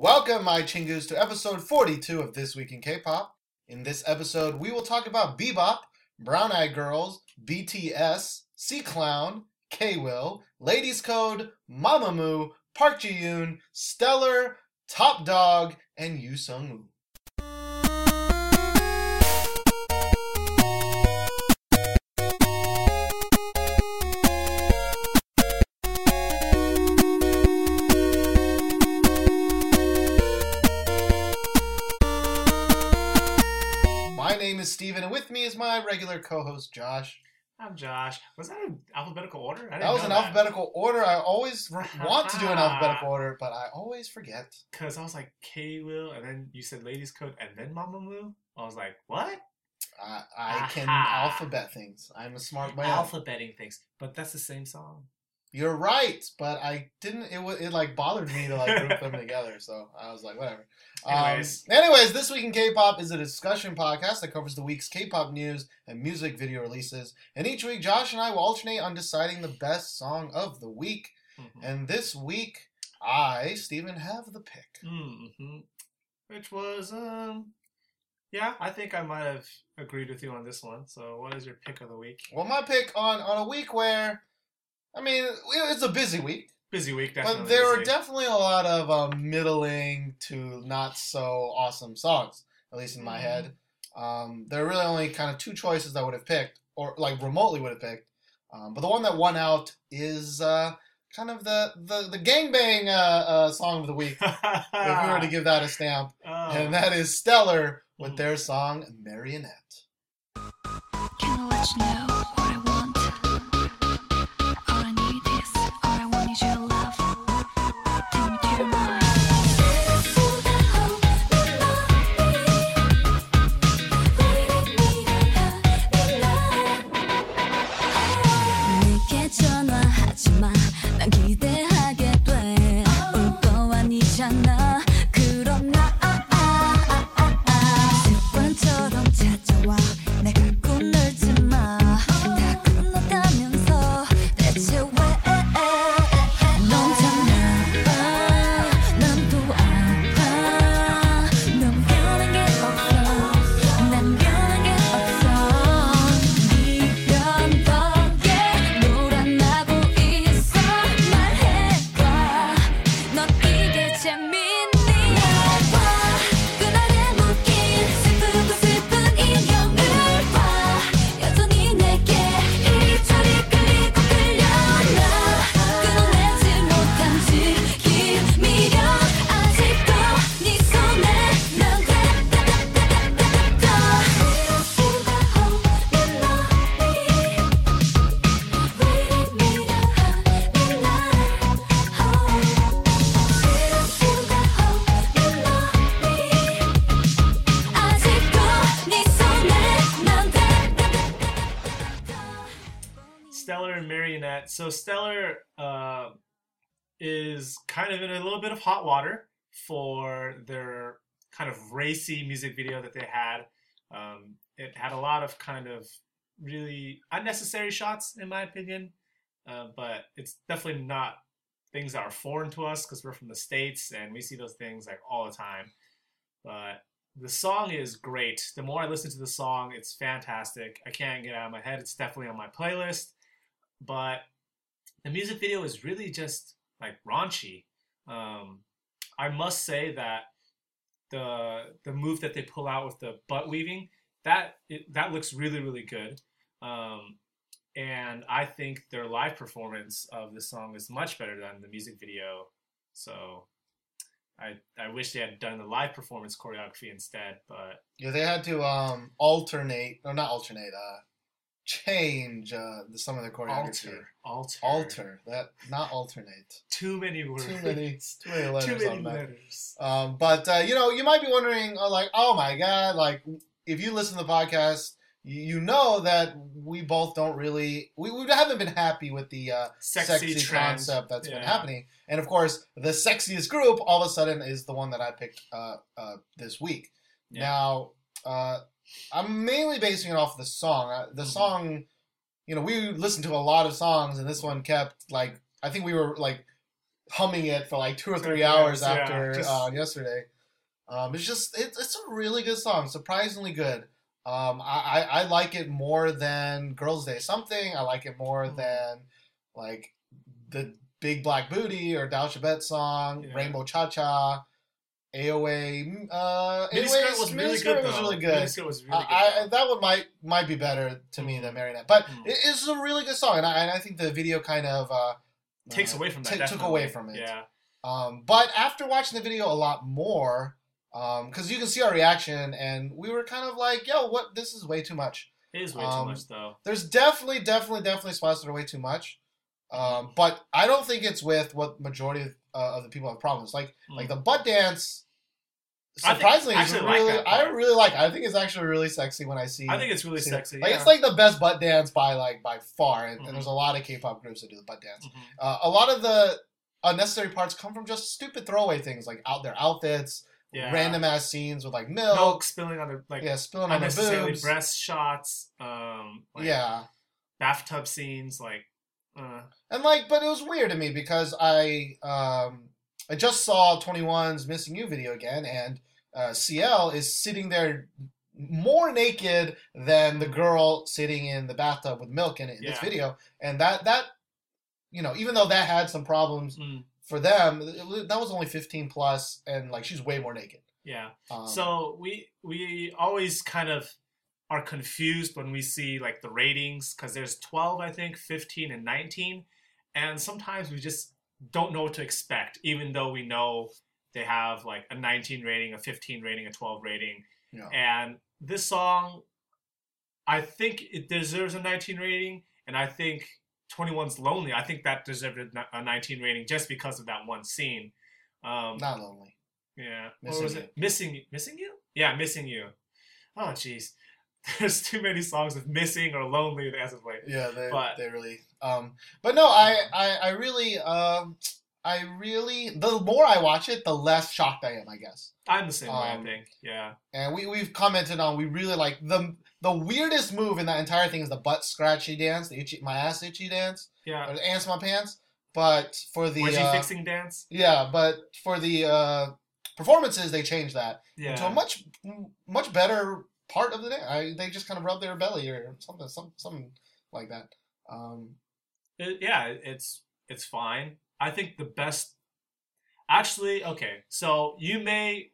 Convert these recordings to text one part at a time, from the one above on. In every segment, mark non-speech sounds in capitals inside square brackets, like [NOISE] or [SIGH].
Welcome, my chingus, to episode 42 of This Week in K-Pop. In this episode, we will talk about Bebop, Brown Eyed Girls, BTS, C Clown, K Will, Ladies Code, Mamamoo, Park Ji Yoon, Stellar, Top Dog, and Yoo Sung Woo. Steven, and with me is my regular co-host Josh. I'm Josh. Was that in alphabetical order? I didn't That was an alphabetical order. I always want to do an alphabetical [LAUGHS] order, but I always forget. Because I was like K Will, and then you said Ladies Code, and then Mamamoo. I was like, what? I, I can alphabet things. I'm a smart man. Alphabeting things, but that's the same song. You're right, but I didn't. It wa- it like bothered me to like group them [LAUGHS] together, so I was like, whatever. Anyways. Um, anyways, this week in K-pop is a discussion podcast that covers the week's K-pop news and music video releases. And each week, Josh and I will alternate on deciding the best song of the week. Mhm. And this week, I, Stephen have the pick. Mhm. Which was, um, yeah, I think I might have agreed with you on this one. So, what is your pick of the week? Well, my pick on on a week where, I mean, it's a busy week. Busy week, definitely. But there are busy. definitely a lot of uh, middling to not so awesome songs, at least in my Mhm. head. Um, there are really only kind of two choices I would have picked, or like remotely would have picked. Um, but the one that won out is uh, kind of the the, the gangbang uh, uh, song of the week, if we were to [LAUGHS] give that a stamp. Oh. And that is Stellar with their song Marionette. Can I let you know kind of in a little bit of hot water for their kind of racy music video that they had. Um, it had a lot of kind of really unnecessary shots, in my opinion, uh, but it's definitely not things that are foreign to us because we're from the states and we see those things like all the time. But the song is great. The more I listen to the song, it's fantastic. I can't get out of my head. It's definitely on my playlist but the music video is really just like raunchy. Um, I must say that the the move that they pull out with the butt weaving that it, that looks really really good. Um, and I think their live performance of the song is much better than the music video. So I I wish they had done the live performance choreography instead, but Yeah, they had to um, alternate, or not alternate, uh, change uh, the, some of the choreography. alter alter Alter that, not alternate. too many words Too many, [LAUGHS] too many letters too many on that. letters. Um, but uh, you know, you might be wondering, uh, like, oh my god, like if you listen to the podcast, you, know that we both don't really, we, we haven't been happy with the uh, Sexy, sexy, concept that's been happening. And of course, the sexiest group all of a sudden is the one that I picked uh, uh, this week. Yeah. Now, uh, I'm mainly basing it off the song. Uh, the Mhm. song, you know, we listened to a lot of songs, and this one kept like I think we were like humming it for like two or three hours yeah, after just- uh, yesterday. Um, it's just it, it's a really good song, surprisingly good. Um, I, I, I like it more than Girls Day Something. I like it more Mm. than like the Big Black Booty or Dal Shabet song, Yeah. Rainbow Cha Cha, AOA. Uh, Miniskirt was really good. was really good. Miniskirt was really good. I, I, that one might might be better to me Mm. than Marionette, but Mm. it is a really good song, and I, and I think the video kind of uh, takes uh, away from that. took- took away from it. Yeah. Um, but after watching the video a lot more, because you can see our reaction, and we were kind of like, "Yo, what? This is way too much." It is way Um, too much though. There's definitely, definitely, definitely spots that are way too much. Um, but I don't think it's with what majority of, uh, of the people have problems. Like, like Mm. the butt dance. I think- Surprisingly, I actually like really, that I really like. I think it's actually really sexy when I see. I think it's really see sexy. Like yeah. it's like the best butt dance by like by far, and, Mhm. and there's a lot of K-pop groups that do the butt dance. Mhm. Uh, a lot of the unnecessary parts come from just stupid throwaway things like out their outfits, Yeah. random ass scenes with like milk, milk spilling on the like yeah, spilling on the boobs, breast shots. Um, like yeah, bathtub scenes. Like, uh, and like, but it was weird to me because I um I just saw 2NE1's Missing You video again, and uh, CL is sitting there more naked than the girl sitting in the bathtub with milk in it in this video, and that that you know even though that had some problems mm, for them, it that was only 15 plus, and like she's way more naked. yeah. Um, so we we always kind of are confused when we see like the ratings because there's 12 i think 15 and 19 and sometimes we just don't know what to expect even though we know they have like a 19 rating a 15 rating a 12 rating yeah. and this song i think it deserves a 19 rating and i think 2NE1's lonely i think that deserved a- a 19 rating just because of that one scene um, not lonely. yeah. Missing what was You. it? Missing Missing you? Yeah, missing you. Oh jeez. [LAUGHS] There's too many songs of missing or lonely as of late. Yeah, they But- they really. Um, but no, I I, I really um. I really, the more I watch it, the less shocked I am, I guess. I'm the same way, I Um, think. Yeah. And we, we've commented on, we really like the the weirdest move in that entire thing is the butt scratchy dance, the itchy, my ass itchy dance, Yeah. or the ants in my pants. But for the, uh, fixing dance? yeah, but for the uh, performances, they changed that Yeah. into a much much better part of the day. I, they just kind of rub their belly or something, some, something like that. Um, It- yeah, it's it's fine. I think the best actually okay, so you may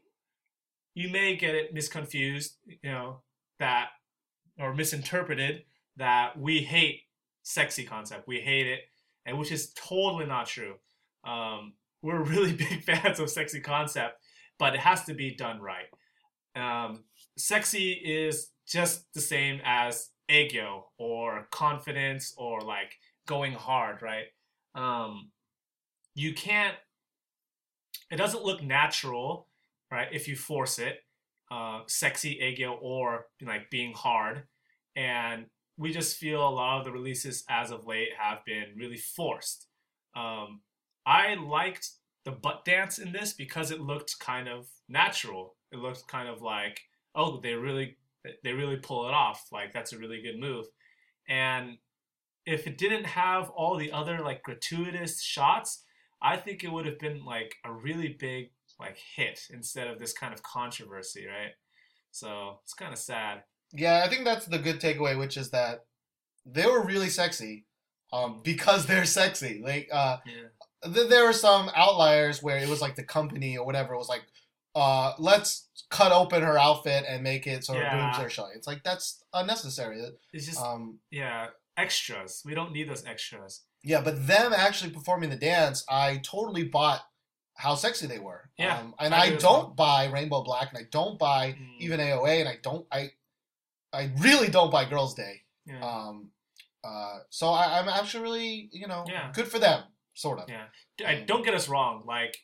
you may get it misconfused, you know, that or misinterpreted that we hate sexy concept. We hate it, and which is totally not true. Um, we're [LAUGHS] really big fans of sexy concept, but it has to be done right. Um, sexy is just the same as aegyo or confidence or like going hard, right? Um, you can't. It doesn't look natural, right? If you force it, uh, sexy aegyo or like being hard, and we just feel a lot of the releases as of late have been really forced. Um, I liked the butt dance in this because it looked kind of natural. It looked kind of like, oh, they really they really pull it off. Like that's a really good move. And if it didn't have all the other like gratuitous shots, I think it would have been like a really big like hit instead of this kind of controversy, right? So it's kind of sad. yeah, I think that's the good takeaway, which is that they were really sexy um, because [LAUGHS] they're sexy. Like, uh, Yeah. th- there were some outliers where it was like the company or whatever was like, uh, let's cut open her outfit and make it so her Yeah. boobs are showing. It's like that's unnecessary. It's just Um, yeah, extras. We don't need those extras. yeah, but them actually performing the dance, I totally bought how sexy they were. Yeah, um, and I I, don't buy Rainbow Black, and I don't buy Mm. even AOA, and I don't I, I really don't buy Girls Day. Yeah. Um, uh, so I, I'm actually really, you know, Yeah. good for them, sort of. Yeah. I, don't get us wrong. Like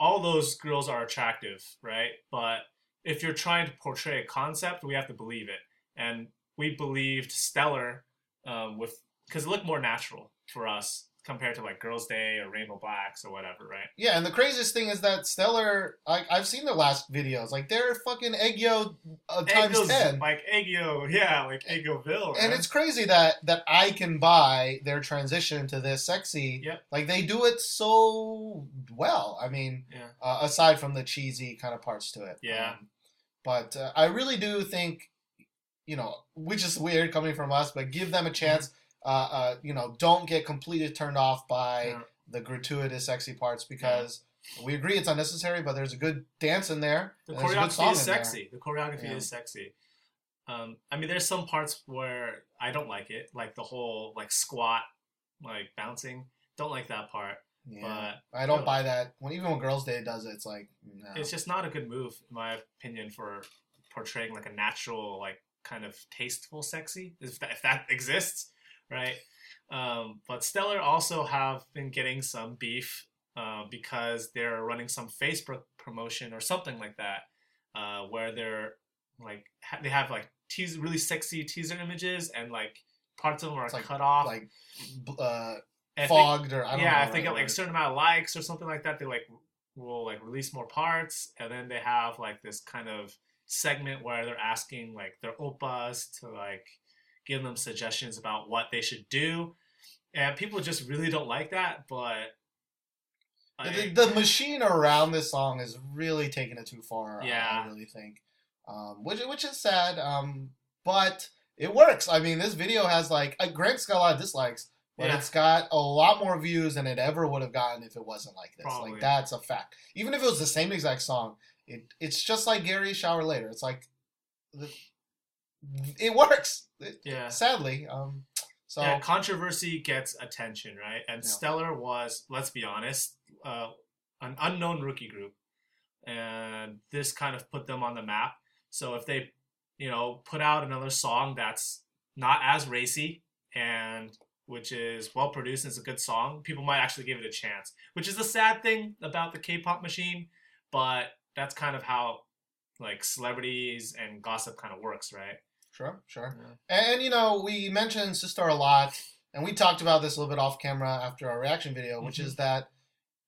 all those girls are attractive, right? But if you're trying to portray a concept, we have to believe it, and we believed Stellar um, with because it looked more natural for us compared to like Girls' Day or Rainbow Blaxx or whatever, right? Yeah, and the craziest thing is that Stellar, like I've seen their last videos, like they're fucking Aegyo uh, times Eggo's- ten, like Aegyo, yeah, like Eggoville. and it's crazy that that I can buy their transition to this sexy. Yep. Like they do it so well. I mean, yeah, uh, aside from the cheesy kind of parts to it. Yeah. Um, but uh, I really do think, you know, which is weird coming from us, but give them a chance. Uh, uh, you know, don't get completely turned off by Yeah. the gratuitous sexy parts because we agree it's unnecessary, but there's a good dance in there. the and good song choreography is sexy. The choreography Yeah. is sexy. Um, I mean, there's some parts where I don't like it, like the whole like squat, like bouncing. Don't like that part. Yeah. But I don't buy that. When even when Girls' Day does it, it's like no. It's just not a good move, in my opinion, for portraying like a natural, like kind of tasteful sexy, if that, if that exists, right? Um, but Stellar also have been getting some beef uh, because they're running some Facebook promotion or something like that, uh, where they're like ha- they have like tease really sexy teaser images and like parts of them are It's like- cut off. like uh, if they- fogged or I don't know. yeah, the if they get like a certain amount of likes or something like that, they like will like release more parts, and then they have like this kind of segment where they're asking like their oppas to like give them suggestions about what they should do, and people just really don't like that. But The- the, the machine around this song is really taking it too far. Yeah. I really think, um, which which is sad. Um, but it works. I mean, this video has like uh, Grant's got a lot of dislikes, but Yeah. it's got a lot more views than it ever would have gotten if it wasn't like this. Probably. Like that's a fact. Even if it was the same exact song, it it's just like Gary Shower Later. It's like the, it works. It- yeah. Sadly, um, so yeah, controversy gets attention, right? And Yeah. Stellar was, let's be honest, uh, an unknown rookie group, and this kind of put them on the map. So if they, you know, put out another song that's not as racy and which is well produced and it's a good song, people might actually give it a chance. Which is the sad thing about the K-pop machine, but that's kind of how like celebrities and gossip kind of works, right? Sure, sure. Yeah. And you know, we mentioned Sistar a lot, and we talked about this a little bit off camera after our reaction video, which Mhm. is that,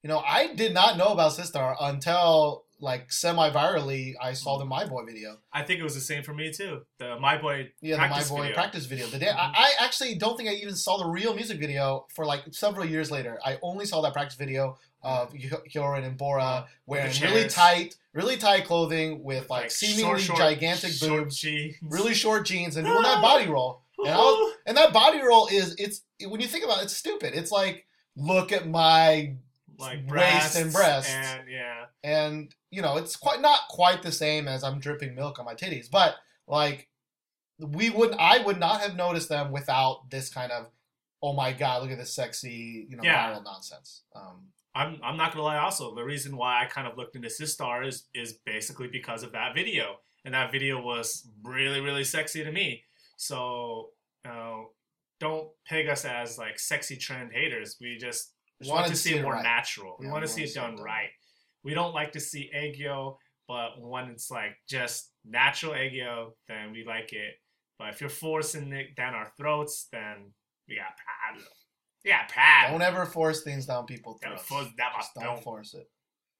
you know, I did not know about Sistar until like semi-virally I saw the My Boy video. I think it was the same for me too. The My Boy Yeah, practice the My Boy video. practice video. The day I, Mhm. I actually don't think I even saw the real music video for like several years later. I only saw that practice video of Hy- Hyorin and Bora wearing really tight, really tight clothing with like, Like, seemingly short, gigantic short boobs, jeans. really short jeans, and [LAUGHS] doing that body roll. And was, and that body roll is it's when you think about it, it's stupid. It's like look at my like waist and breasts. and yeah, and you know it's quite not quite the same as I'm dripping milk on my titties, but like we would I would not have noticed them without this kind of oh my god look at this sexy you know Yeah. viral nonsense. Um, I'm I'm not gonna lie. Also, the reason why I kind of looked into Sistar is is basically because of that video, and that video was really really sexy to me. So uh, don't peg us as like sexy trend haters. We just Just want to see it more right. natural. We Yeah, want we to see it done right. We don't like to see Aegyo, but when it's like just natural Aegyo, then we like it. But if you're forcing it down our throats, then we got problem. Got problem. don't ever force things down people's Don't throats. force that Just don't don't. force it.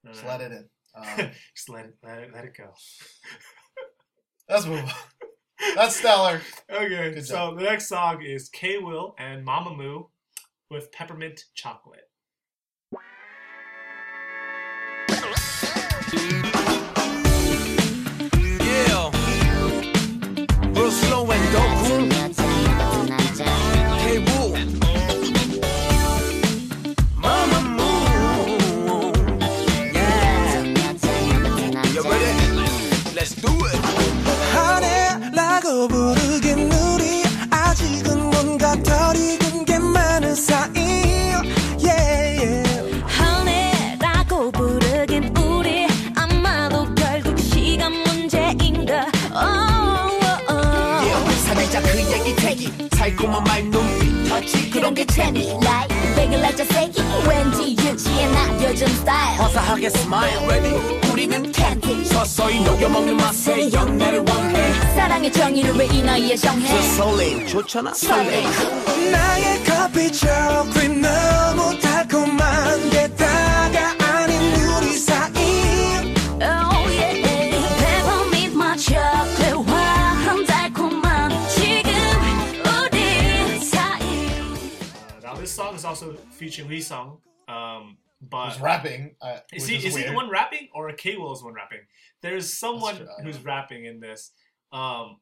No, Just no, let it in. [LAUGHS] Um, Just let it, let it, let it go. [LAUGHS] let's move on. That's stellar. Okay, Good so the next song is K Will and Mamamoo with Peppermint Chocolate. 사내자 그 얘기 대기. 달콤한 말 눈빛 터치 그런 게 재미. Like just say 왠지 유치해 나 요즘 스타일 화사하게 smile ready 우리는 캔디 서서히 녹여먹는 맛에 연애를 원해. 사랑의 정의를 왜 이 나이에 정해. 저 설레임 좋잖아. 설레임. 나의 커피처럼 cream 너무 달콤한 게 다 also featuring Wheesung, um, but Who's rapping? Uh, Is he is, is he the one rapping or K Will is the one rapping? There's someone true, who's don't rapping in this. Um,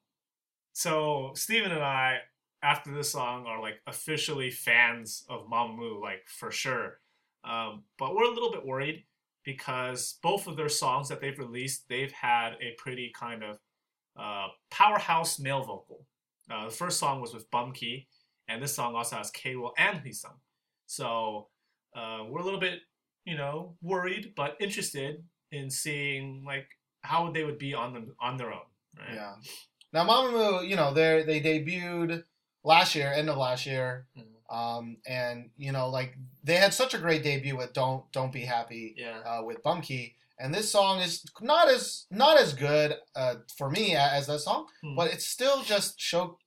so Steven and I, after this song, are like officially fans of Mamamoo, like for sure. Um, but we're a little bit worried because both of their songs that they've released, they've had a pretty kind of uh, powerhouse male vocal. Uh, the first song was with Bumkey, and this song also has K Will and Wheesung. So uh, we're a little bit you know, worried but interested in seeing like how they would be on them on their own. Right? Yeah. Now, Mamamoo, you know, they they debuted last year, end of last year, Mhm. um, and you know, like they had such a great debut with "Don't Don't Be Happy" Yeah. uh, with Bumkey, and this song is not as not as good uh, for me as that song, Hmm. but it's still just show.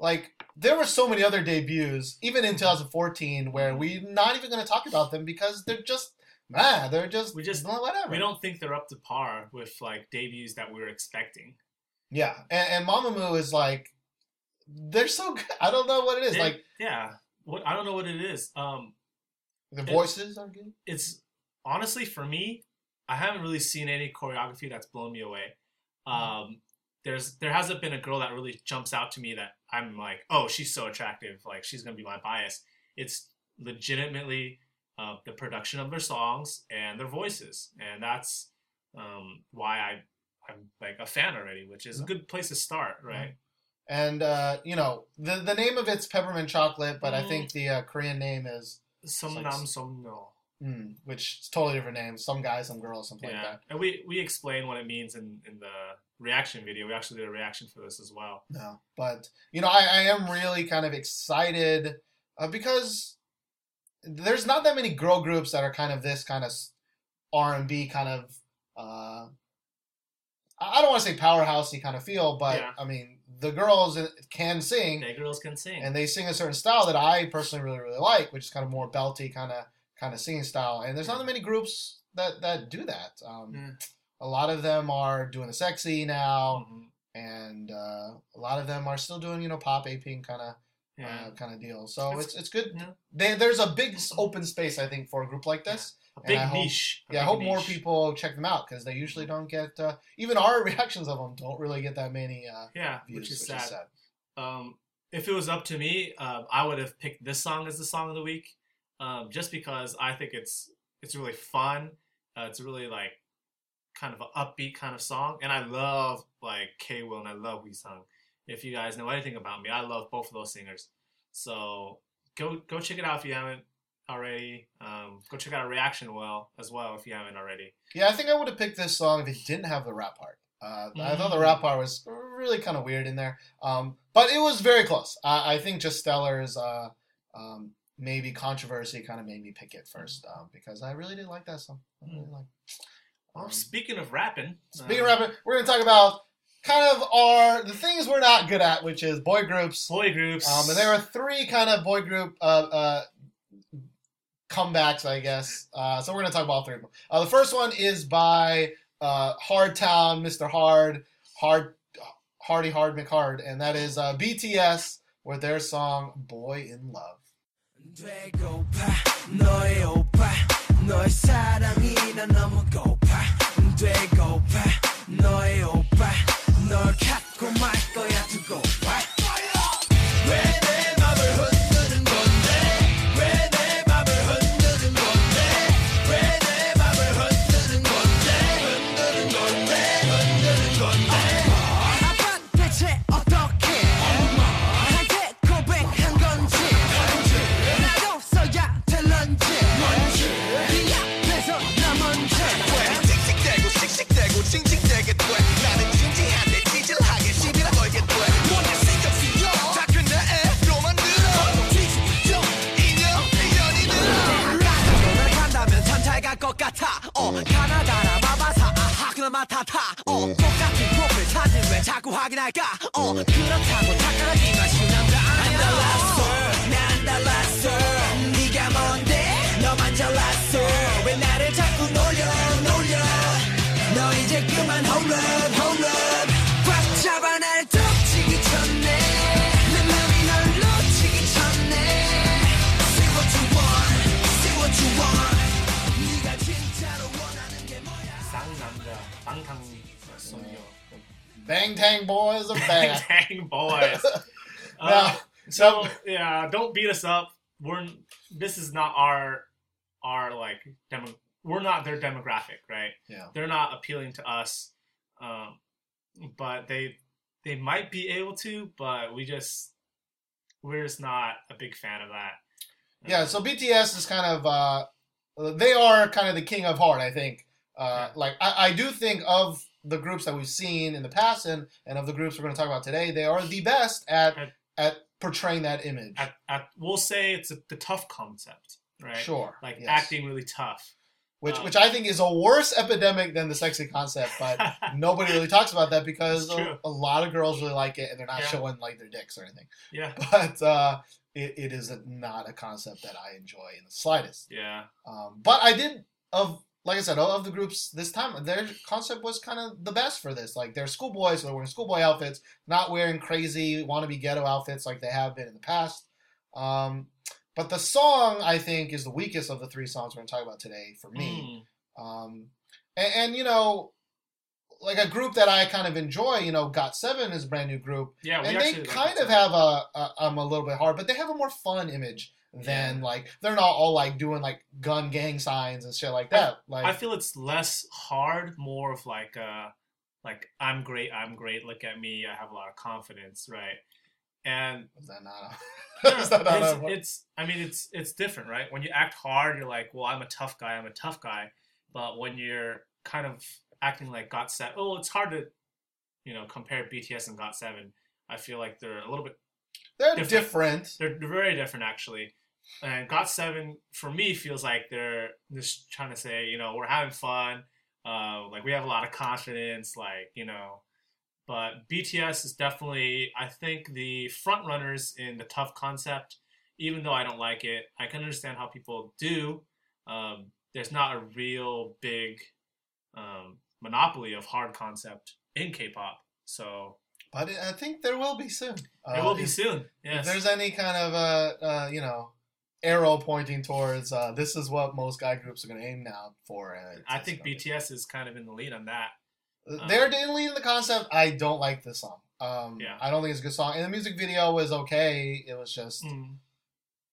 Like there were so many other debuts, even in 2014, where we're not even going to talk about them because they're just nah, they're just We just- whatever. We don't think they're up to par with like debuts that we were expecting. Yeah, and, and Mamamoo is like, they're so good. I don't know what it is. Like yeah, what I don't know what it is. Um, the voices are good. it's honestly for me, I haven't really seen any choreography that's blown me away. Um, there's there hasn't been a girl that really jumps out to me that I'm like, oh, she's so attractive, like she's gonna be my bias. It's legitimately uh, the production of their songs and their voices, and that's um, why I I'm like a fan already, which is a good place to start, right? And uh, you know, the the name of it's peppermint chocolate, but I Mm. think the uh, Korean name is, Some like- nam hmm, which is totally different names. Some guy, some girl, something Yeah, like that. and we we explain what it means in in the reaction video. We actually did a reaction for this as well. No, but you know, I, I am really kind of excited uh, because there's not that many girl groups that are kind of this kind of R and B kind of. Uh, I don't want to say powerhousey kind of feel, but Yeah. I mean the girls can sing, Gay girls can sing. and they sing a certain style that I personally really really like, which is kind of more belty kind of kind of singing style. And there's not that many groups that that do that. Um, Yeah. A lot of them are doing the sexy now, Mhm. and uh, a lot of them are still doing you know pop aping kind of yeah. uh, kind of deal. So It's- it's it's good. yeah. They, there's a big open space I think for a group like this. a big I hope- niche. a Yeah, I big hope more people check them out because they usually don't get uh, even our [LAUGHS] reactions of them don't really get that many uh, Yeah, views, which is sad. sad. Um, if it was up to me, um, I would have picked this song as the song of the week, um, just because I think it's it's really fun. Uh, it's really like kind of an upbeat kind of song, and I love like K Will and I love Wheesung. If you guys know anything about me, I love both of those singers. So go go check it out if you haven't already. Um, go check out our reaction well as well if you haven't already. Yeah, I think I would have picked this song if it didn't have the rap part. Uh, I thought the Mm. rap part was really kind of weird in there, um, but it was very close. I, I think just Stellar's uh, um, maybe controversy kind of made me pick it first um, because I really did like that song. I really like. Well, Um, speaking of rapping, Speaking uh, of rapping, we're going to talk about kind of our the things we're not good at, which is boy groups. boy groups, Um, and there are three kind of boy group uh, uh, comebacks, I guess. Uh, so we're going to talk about all three of them. Uh, the first one is by uh, Hard Town, Mr. Hard, Hard, Hardy Hard McHard, and that is uh, BTS with their song "Boy in Love." 되고파. 너의 오빠 너의 사랑이 난 너무 고파. 되고파. 너의 오빠 널 갖고 말 거야 두고 yeah, don't beat us up. We're this is not our our like demo. We're not their demographic, right? Yeah. They're not appealing to us, um, but they they might be able to, but we just we're just not a big fan of that. Yeah, so BTS is kind of uh, they are kind of the king of hard, I think. Uh, Yeah. Like I, I do think of the groups that we've seen in the past and, and of the groups we're going to talk about today, they are the best At- at portraying that image. At, at, we'll say it's a, the tough concept, right? Sure, Like yes. acting really tough. which um, which I think is a worse epidemic than the sexy concept, but [LAUGHS] nobody really talks about that because a, a lot of girls really like it and they're not Yeah. showing like their dicks or anything. yeah, [LAUGHS] But uh, it, it is not a concept that I enjoy in the slightest. yeah. Um, but I did of like I said, all of the groups this time, their concept was kind of the best for this. Like they're schoolboys, so they're wearing schoolboy outfits, not wearing crazy wannabe ghetto outfits like they have been in the past. Um, but the song I think is the weakest of the three songs we're going to talk about today for me. Mm. Um, and, and you know, like a group that I kind of enjoy, you know, GOT7 is a brand new group, Yeah, and they kind of have a, a um a little bit hard, but they have a more fun image than like they're not all like doing like gun gang signs and shit like that. Like I feel it's less hard, more of like uh like I'm great, I'm great, look at me, I have a lot of confidence, right? And is that not? [LAUGHS] no, A, that not it's, it's I mean it's it's different, right? When you act hard, you're like, well, I'm a tough guy, I'm a tough guy. But when you're kind of acting like Got Seven, oh, it's hard to you know compare BTS and GOT7. I feel like they're a little bit they're different. different. they're, very different actually. And GOT7 for me feels like they're just trying to say, you know, we're having fun. Uh, like we have a lot of confidence, like you know. But BTS is definitely, I think, the front runners in the tough concept. Even though I don't like it, I can understand how people do. Um, there's not a real big um, monopoly of hard concept in K-pop, so But I think there will be soon. it Uh, will be if- soon. If there's any kind of uh, uh you know arrow pointing towards uh, this is what most guy groups are going to aim now for. Uh, I think BTS is kind of in the lead on that. They're in leading the concept. I don't like this song. Um, Yeah. I don't think it's a good song. And the music video was okay. It was just, Mm.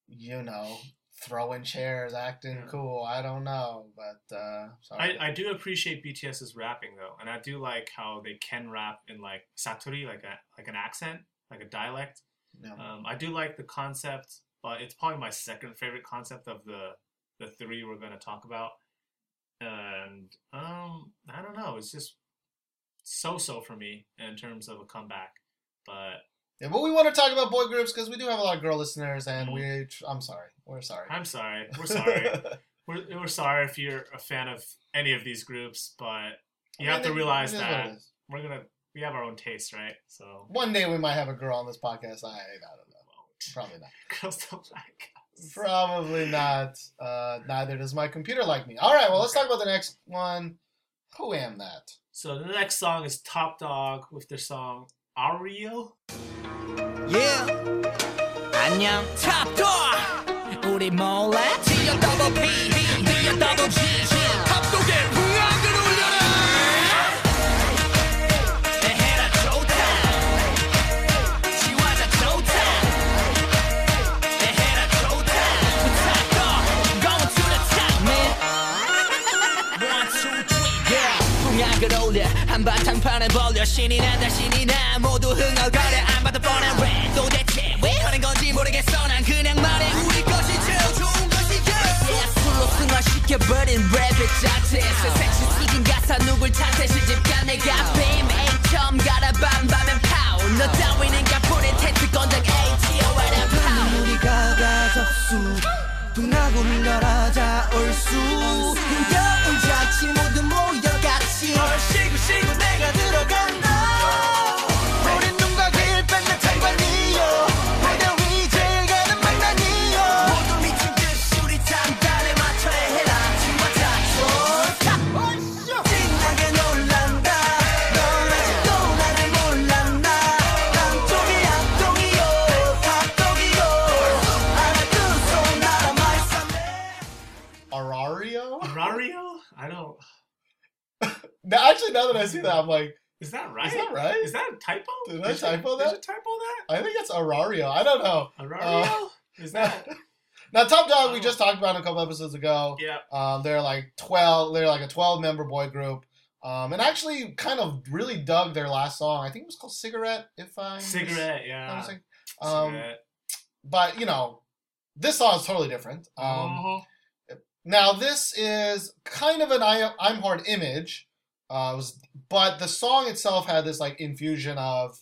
you know, throwing chairs, acting Yeah. cool. I don't know, but uh, sorry. I, I do appreciate BTS's rapping though, and I do like how they can rap in like saturi, like a like an accent, like a dialect. No. Um, I do like the concept, but it's probably my second favorite concept of the the three we're going to talk about. And um, I don't know, it's just so so for me in terms of a comeback. But yeah, but we want to talk about boy groups because we do have a lot of girl listeners, and we. I'm sorry. We're sorry. I'm sorry, [LAUGHS] we're sorry, we're, we're sorry if you're a fan of any of these groups, but you I have mean, to realize it is what it that we're gonna we have our own taste, right? So One day we might have a girl on this podcast. I, I don't know. Probably not. [LAUGHS] girls don't like us. Probably not. Uh, neither does my computer like me. All right, well, let's talk about the next one. Who am that? So the next song is Top Dog with their song Ario. Yeah 안녕 탑도 우리 몰래 T 더블 P D 더블 G 탑도계 한바탕 판을 벌려 신이 난다 신이 나 모두 흥얼거려. 안 받아 뻔한 랩 도대체 왜 하는 건지 모르겠어. 난 그냥 말해. 우리 것이 제일 좋은 것이야 술로 승화시켜버린 랩의 자체. 세상시 튀긴 가사 누굴 탓해? 시집가 내가 빔 A점 갈아 밤밤엔 파우 너 따위는 가포린 텐트 건장 ATO and 파우 우리가 가접수. 등하고 흘러라. 자 올 수 I see that, I'm like, Is that right? is that right? Is that a typo? Did I Did typo Did that? you typo that? I think it's Arario. I don't know. Arario? is that? [LAUGHS] Now, Top Dog, we Oh. just talked about a couple episodes ago. Yeah. Um, they're like twelve. They're like a twelve-member boy group. Um, and actually, kind of really dug their last song. I think it was called "Cigarette." If I'm Cigarette, yeah. Um, Cigarette. but you know, this song is totally different. Um, Mhm. Now this is kind of an I, I'm hard image, uh, was, but the song itself had this like infusion of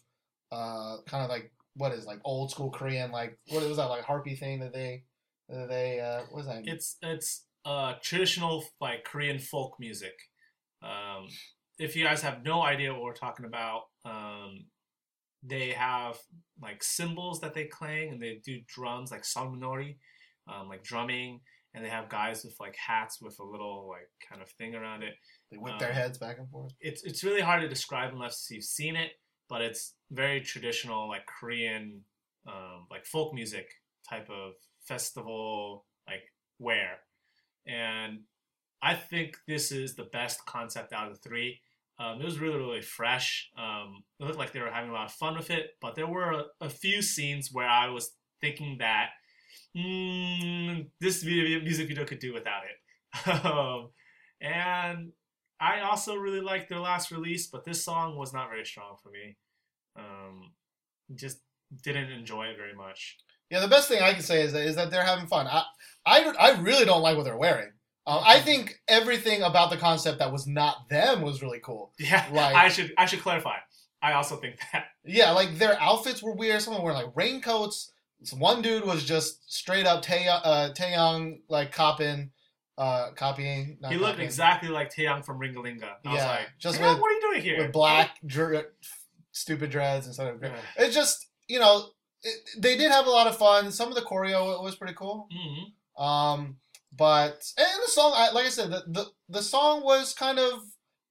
uh, kind of like what is like old school Korean like what was that like harpy thing that they that they uh, what was that? It's it's uh traditional like Korean folk music. Um, if you guys have no idea what we're talking about, um, they have like cymbals that they clang and they do drums like samulnori, um, like drumming, and they have guys with like hats with a little like kind of thing around it. They whip their um, heads back and forth. It's it's really hard to describe unless you've seen it, but it's very traditional like Korean um, like folk music type of festival like wear, and I think this is the best concept out of the three. Um, it was really really fresh. Um, it looked like they were having a lot of fun with it, but there were a, a few scenes where I was thinking that mm, this video, music video could do without it. [LAUGHS] um, and I also really liked their last release, but this song was not very strong for me. Um, just didn't enjoy it very much. Yeah, the best thing I can say is that is that they're having fun. I I, I really don't like what they're wearing. Uh, I think everything about the concept that was not them was really cool. [LAUGHS] Yeah, Like- I should I should clarify. I also think that. Yeah, like their outfits were weird. Some were wearing like raincoats. This one dude was just straight up Tae uh, Taeyang like copying, uh, copying. not He looked copying, exactly like Taeyang from Ringa Linga. I was Yeah, like, just with- what are you doing here? with black dr- stupid dreads instead of. Yeah. It's just you know it, they did have a lot of fun. Some of the choreo was pretty cool. Mhm. Um, but and the song, I, like I said, the, the the song was kind of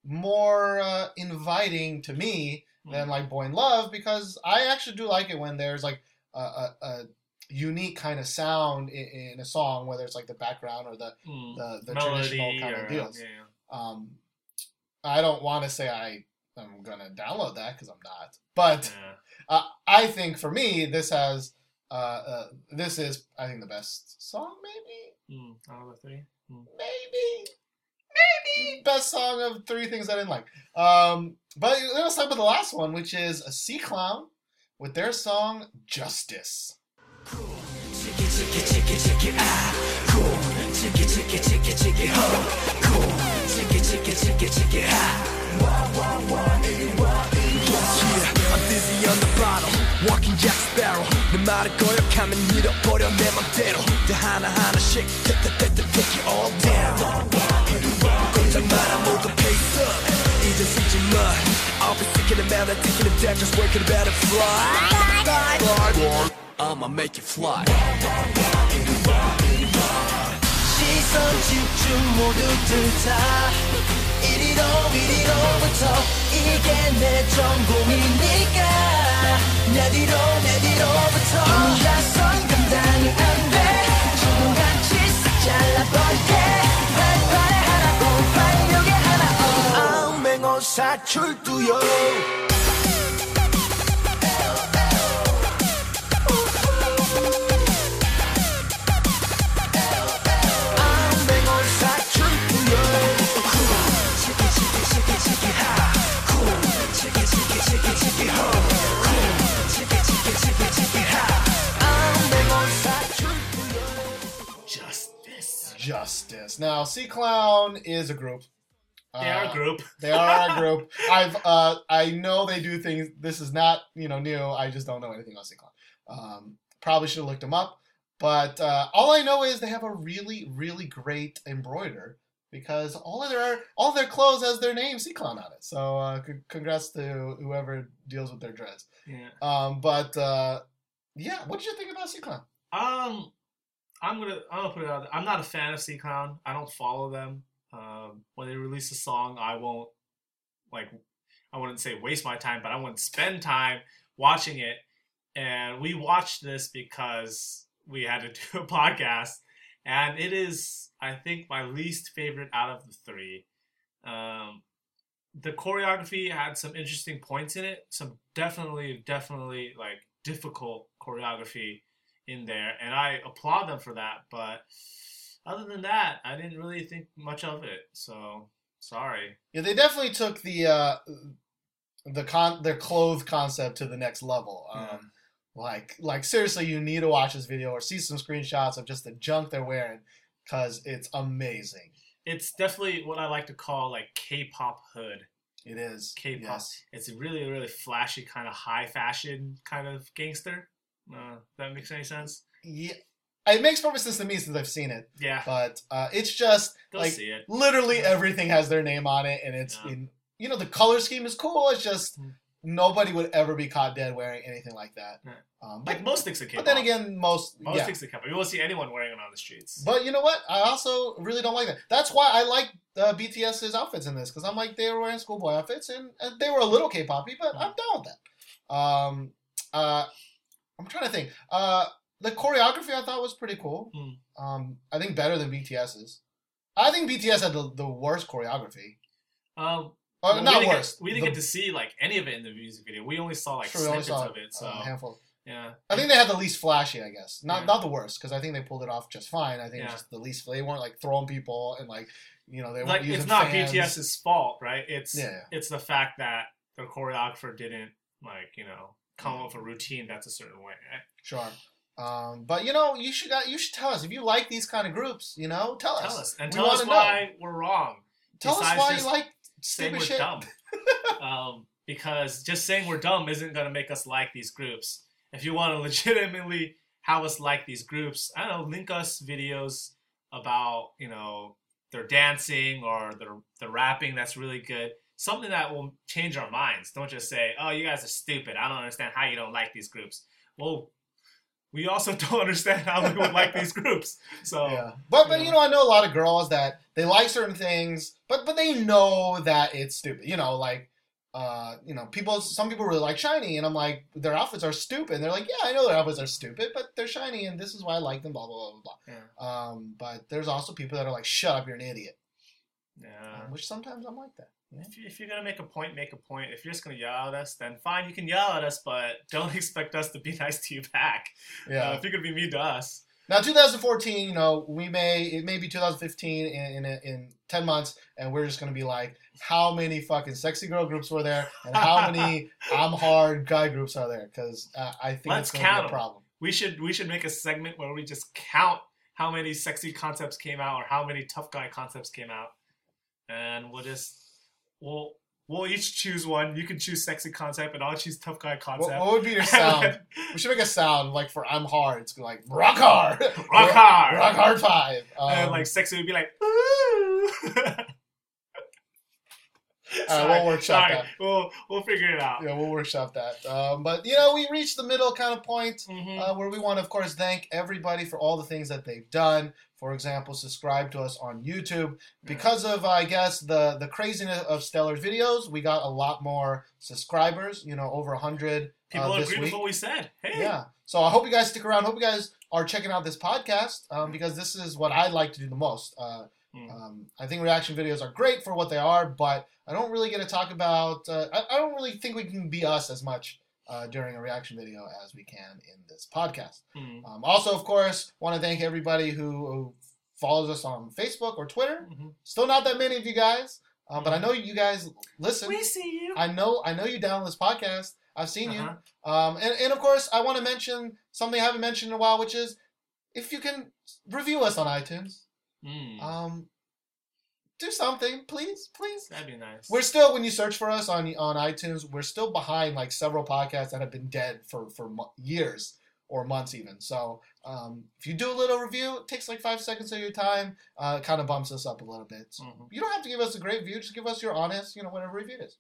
more uh, inviting to me than like Boy in Love because I actually do like it when there's like a, a, a unique kind of sound in, in a song, whether it's like the background or the Mm. the, the traditional kind or, of deals. yeah, yeah. Um, I don't want to say I am gonna download that because I'm not, but Yeah. uh, I think for me this has uh, uh, this is I think the best song maybe Mm, out of the three. Mm. maybe maybe best song of three things I didn't like. Um, but let's talk about the last one, which is a C Clown with their song Justice I'm dizzy on the bottom Walking Jack Sparrow 내 말을 거역하면 잃어버려 내 맘대로 또 하나하나씩 take it all down 꼼짝 마라 모두 pace up 이제 숨지 마 I'll be sick in the man taking a death just working better fly fly I'ma make it fly. 시선 집중 모두들 다. 이리로 이리로부터 이게 내 전공이니까. 내 뒤로 내 뒤로부터. 혼자선 감당이 안돼. 주문같이 싹 잘라버릴게. 발판에 하나 오 발목에 하나 오 맹호사 출두요 Justice. Now, C Clown is a group. They are Uh, a group. They are a group. [LAUGHS] I've uh, I know they do things. This is not you know new. I just don't know anything about C Clown. Um, probably should have looked them up. But uh, all I know is they have a really really great embroider because all of their all of their clothes has their name C Clown on it. So uh, c- congrats to whoever deals with their dreads. Yeah. Um, but uh, yeah, what did you think about C Clown? Um, I'm gonna I'm gonna put it out. There. I'm not a fantasy Clown. I don't follow them. Um, when they release a song, I won't like. I wouldn't say waste my time, but I wouldn't spend time watching it. And we watched this because we had to [LAUGHS] do a podcast, and it is I think my least favorite out of the three. Um, the choreography had some interesting points in it. Some definitely, definitely like difficult choreography in there, and I applaud them for that. But other than that, I didn't really think much of it. So sorry. Yeah, they definitely took the uh, the con their clothes concept to the next level. Um, Yeah. Like, like seriously, you need to watch this video or see some screenshots of just the junk they're wearing because it's amazing. It's definitely what I like to call like K-pop hood. It is. K-pop. Yes. It's a really, really flashy kind of high fashion kind of gangster. Uh, that makes any sense? Yeah, it makes perfect sense to me since I've seen it, Yeah, but uh, it's just go like see it. literally everything has their name on it, and it's Yeah. in you know the color scheme is cool. It's just Mm. nobody would ever be caught dead wearing anything like that. Yeah. Um, but, Like most things in K-pop. but then again, most most yeah. things in K-pop, you won't see anyone wearing it on the streets. But you know what? I also really don't like that. That's why I like uh, BTS's outfits in this because I'm like they were wearing schoolboy outfits and, and they were a little K-poppy, but I'm down with that. Um, uh, I'm trying to think. Uh, the choreography I thought was pretty cool. Hmm. Um, I think better than BTS's. I think BTS had the, the worst choreography. Um, Uh, well, not we worst. Get, we didn't The- get to see like any of it in the music video. We only saw like Sure, snippets saw of it. uh, So handful. yeah, I think they had the least flashy, I guess. Not Yeah. not the worst because I think they pulled it off just fine. I think Yeah. just the least. They weren't like throwing people and like you know they weren't like using it's not fans. BTS's fault, right? It's Yeah, yeah. it's the fact that the choreographer didn't like you know come up with a routine that's a certain way. Right? Sure. Um, but you know, you should you should tell us if you like these kind of groups. You know, tell us. Tell us and We tell us wanna know. why we're wrong. Tell us why you like Saying stupid we're shit. dumb, [LAUGHS] um, because just saying we're dumb isn't gonna make us like these groups. If you want to [LAUGHS] legitimately have us like these groups, I don't know, link us videos about you know their dancing or their the rapping that's really good. Something that will change our minds. Don't just say, "Oh, you guys are stupid. I don't understand how you don't like these groups." Well, we also [LAUGHS] don't understand how we would like these groups. So Yeah, but but Yeah. you know, I know a lot of girls that they like certain things, but but they know that it's stupid. You know, like. Uh, you know, people. Some people really like SHINee, and I'm like, their outfits are stupid. And they're like, yeah, I know their outfits are stupid, but they're shiny, and this is why I like them. Blah blah blah blah. yeah. Um, but there's also people that are like, shut up, you're an idiot. yeah. Um, which sometimes I'm like that. If, you, if you're gonna make a point, make a point. If you're just gonna yell at us, then fine, you can yell at us, but [LAUGHS] don't expect us to be [LAUGHS] nice to you back. Yeah. Uh, if you're gonna be mean to us, Now, 2014, you know, we may it may be 2015 in in, in 10 months, and we're just gonna be like, how many fucking sexy girl groups were there, and how [LAUGHS] many I'm hard guy groups are there? Because uh, I think Let's it's gonna count be a 'em. problem. Them. we should we should make a segment where we just count how many sexy concepts came out or how many tough guy concepts came out, and we'll just we'll we'll each choose one. You can choose sexy concept, and I'll choose tough guy What, concept. what would be your [LAUGHS] sound? we should make a sound like for I'm hard. It's like rock hard, Rock hard. [LAUGHS] rock hard five. Um, and like sexy would be like. [LAUGHS] Ooh. [LAUGHS] All right, we'll workshop sorry. that. We'll we'll figure it out. yeah, we'll workshop that. Um, but you know, we reached the middle kind of point. Mhm. uh, where we want to, of course, thank everybody for all the things that they've done. For example, subscribe to us on YouTube. Because of, I guess, the the craziness of Stellar's videos, we got a lot more subscribers. You know, over hundred People uh, agree with what we said. Hey, Yeah. So I hope you guys stick around. Hope you guys are checking out this podcast um, because this is what I like to do the most. Uh, Mm. um, I think reaction videos are great for what they are, but I don't really get to talk about. Uh, I, I don't really think we can be us as much uh, during a reaction video as we can in this podcast. Mm. Um, also, of course, want to thank everybody who, who follows us on Facebook or Twitter. Mhm. Still not that many of you guys, uh, but I know you guys listen. We see you. I know I know you download this podcast. I've seen Uh-huh. you. Um, and, and of course, I want to mention something I haven't mentioned in a while, which is if you can review us on iTunes, Mm. um, do something, please, please. That'd be nice. We're still when you search for us on on iTunes, we're still behind like several podcasts that have been dead for for years or months even. So um, if you do a little review, it takes like five seconds of your time. Uh, it kind of bumps us up a little bit. So Mhm. you don't have to give us a great review. Just give us your honest, you know, whatever review it is.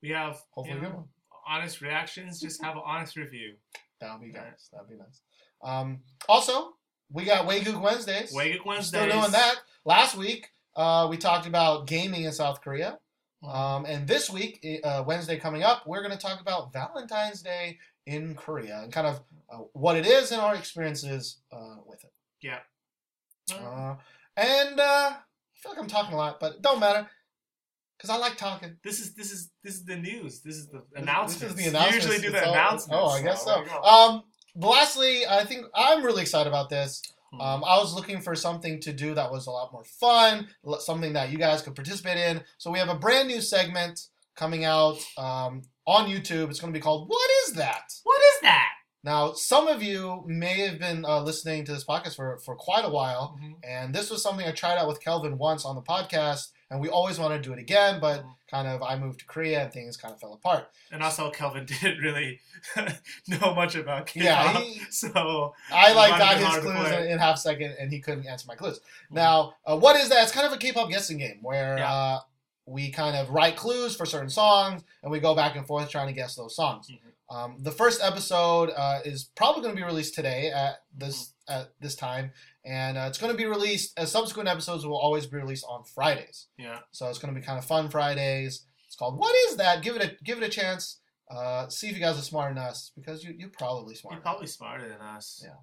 We have Hopefully you know, one. honest reactions. Just have an honest review. That would be nice. That would be nice. Um, also, we got Waygook Wednesdays. We're Wednesdays. Still doing that. Last week, uh, we talked about gaming in South Korea. Um, and this week, uh, Wednesday coming up, we're going to talk about Valentine's Day in Korea and kind of uh, what it is and our experiences uh, with it. Yeah. Uh, and uh, I feel like I'm talking a lot, but it don't matter because I like talking. This is this is this is the news. This is the announcement. This is the announcement. Usually do the announcement. Oh, I guess there so. Um, lastly, I think I'm really excited about this. Hmm. Um, I was looking for something to do that was a lot more fun, something that you guys could participate in. So we have a brand new segment coming out um, on YouTube. It's going to be called "What Is That." what is that? Now, some of you may have been uh, listening to this podcast for, for quite a while, Mhm. and this was something I tried out with Kelvin once on the podcast, and we always wanted to do it again, but Mhm. kind of I moved to Korea and things kind of fell apart. And also, Kelvin [LAUGHS] didn't really [LAUGHS] know much about K-pop. Yeah, he- [LAUGHS] so I like got his clues in, in half second, and he couldn't answer my clues. Now, uh, what is that? It's kind of a K-pop guessing game where Yeah. uh, we kind of write clues for certain songs, and we go back and forth trying to guess those songs. Mhm. Um, the first episode uh, is probably going to be released today at this at this time, and uh, it's going to be released. As subsequent episodes will always be released on Fridays. yeah, So it's going to be kind of fun Fridays. It's called What Is That? Give it a give it a chance. Uh, see if you guys are smart than us because you you're probably smart. you're probably smarter than us. Yeah.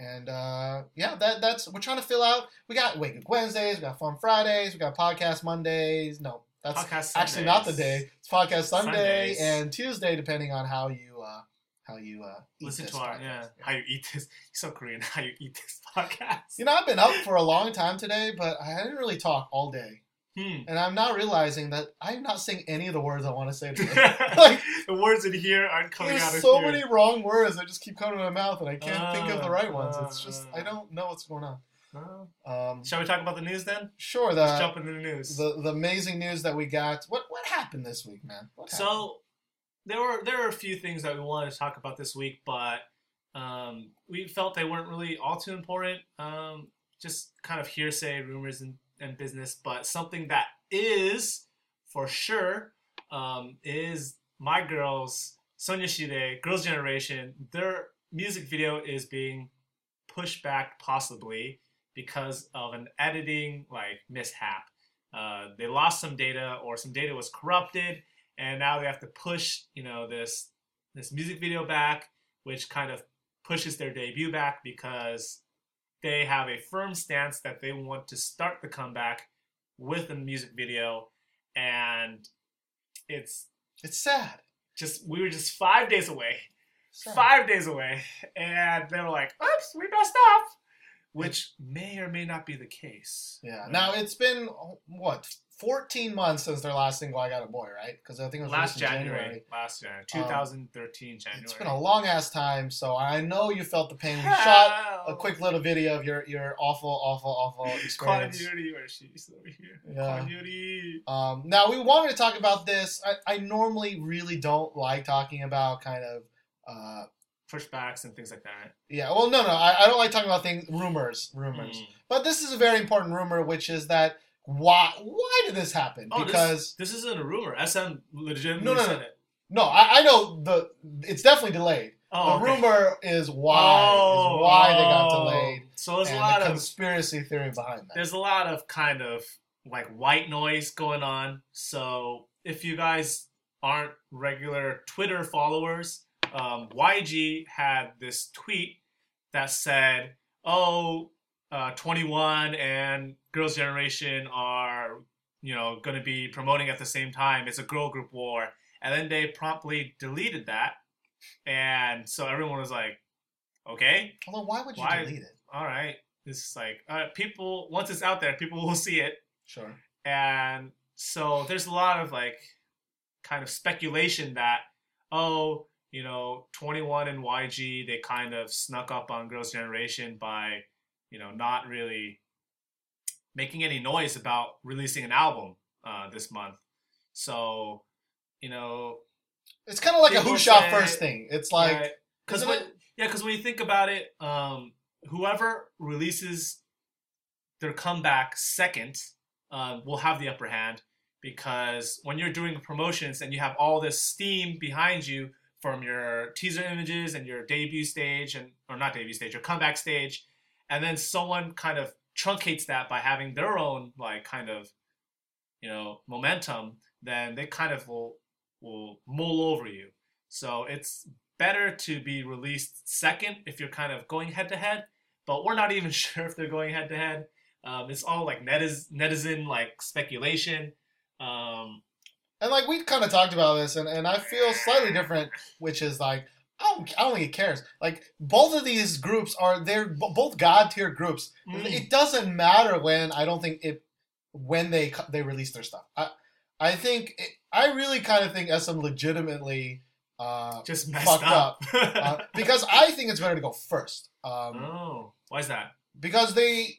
And uh, yeah, that that's we're trying to fill out. We got Waygook Wednesdays, we got Fun Fridays, we got Podcast Mondays. No, that's Podcast actually not the day. It's Podcast Sunday Sundays. and Tuesday, depending on how you uh, how you uh, Listen to our podcast. yeah, how you eat this. You're so Korean. [LAUGHS] How you eat this podcast? You know, I've been up for a long time today, but I didn't really talk all day, Hmm. and I'm not realizing that I'm not saying any of the words I want to say [LAUGHS] [LAUGHS] today. like, the words in here aren't coming out there's so here. many wrong words that just keep coming to my mouth, and I can't think of the Uh, right ones. It's just uh, I don't know what's going on. Um, Shall we talk about the news then? sure, Let's the jump into the news. the the amazing news that we got. What what happened this week, man? What? So there were there were a few things that we wanted to talk about this week, but um, we felt they weren't really all too important. Um, just kind of hearsay, rumors, and, and business. But something that is for sure um, is my girls, Sonyeo Sidae, Girls' Generation. Their music video is being pushed back possibly because of an editing like mishap. Uh, they lost some data or some data was corrupted and now they have to push you know this this music video back which kind of pushes their debut back because they have a firm stance that they want to start the comeback with a music video and it's it's sad. just we were just five days away Sad. five days away and they were like oops we messed up which may or may not be the case Yeah. Now it's been what 14 months since their last single, "I Got a Boy," right? Because I think it was last in January, last January 2013 January It's been a long ass time, so I know you felt the pain. We [LAUGHS] shot a quick little video of your your awful, awful, awful experience. Kwanjuri, where she's over here. Yeah. Kwanjuri. Um, now we wanted to talk about this. I, I normally really don't like talking about kind of. Uh, Pushbacks and things like that. yeah, well, no, no, I, I don't like talking about things, rumors, rumors. Mm. But this is a very important rumor, which is that why why did this happen? Oh, because this, this isn't a rumor. SM legitimately No, no, no. it. no, I, I know the it's definitely delayed. Oh, the okay. rumor is why Oh, is why they got oh. delayed, So there's a lot the of conspiracy theory behind that. there's a lot of kind of like white noise going on. So if you guys aren't regular Twitter followers, um, YG had this tweet that said, "Oh, uh, 2NE1 and Girls' Generation are, you know, going to be promoting at the same time. It's a girl group war." And then they promptly deleted that, and so everyone was like, "Okay, Although, why would you Why- delete it? all right." This is like uh, people once it's out there, people will see it, Sure. and so there's a lot of like kind of speculation that oh you know 2NE1 and yg they kind of snuck up on girls generation by you know not really making any noise about releasing an album uh, this month so you know It's kind of like a who shot say- first thing. It's like because when it- Yeah, because when you think about it, um, whoever releases their comeback second um, will have the upper hand because when you're doing promotions and you have all this steam behind you from your teaser images and your debut stage and or not debut stage, your comeback stage, and then someone kind of truncates that by having their own like kind of you know momentum, then they kind of will will mull over you. So it's better to be released second if you're kind of going head to head, but we're not even [LAUGHS] sure if they're going head to head. Um, it's all like netiz- netizen like speculation. Um, And like we kind of talked about this, and, and I feel slightly different, which is like I don't, I don't think it cares. Like both of these groups are they're b- both god tier groups. Mm. It doesn't matter when I don't think it when they they release their stuff. I I think it, I really kind of think SM legitimately uh, just Fucked up. [LAUGHS] uh, because I think it's better to go first. Um, oh, why is that? because they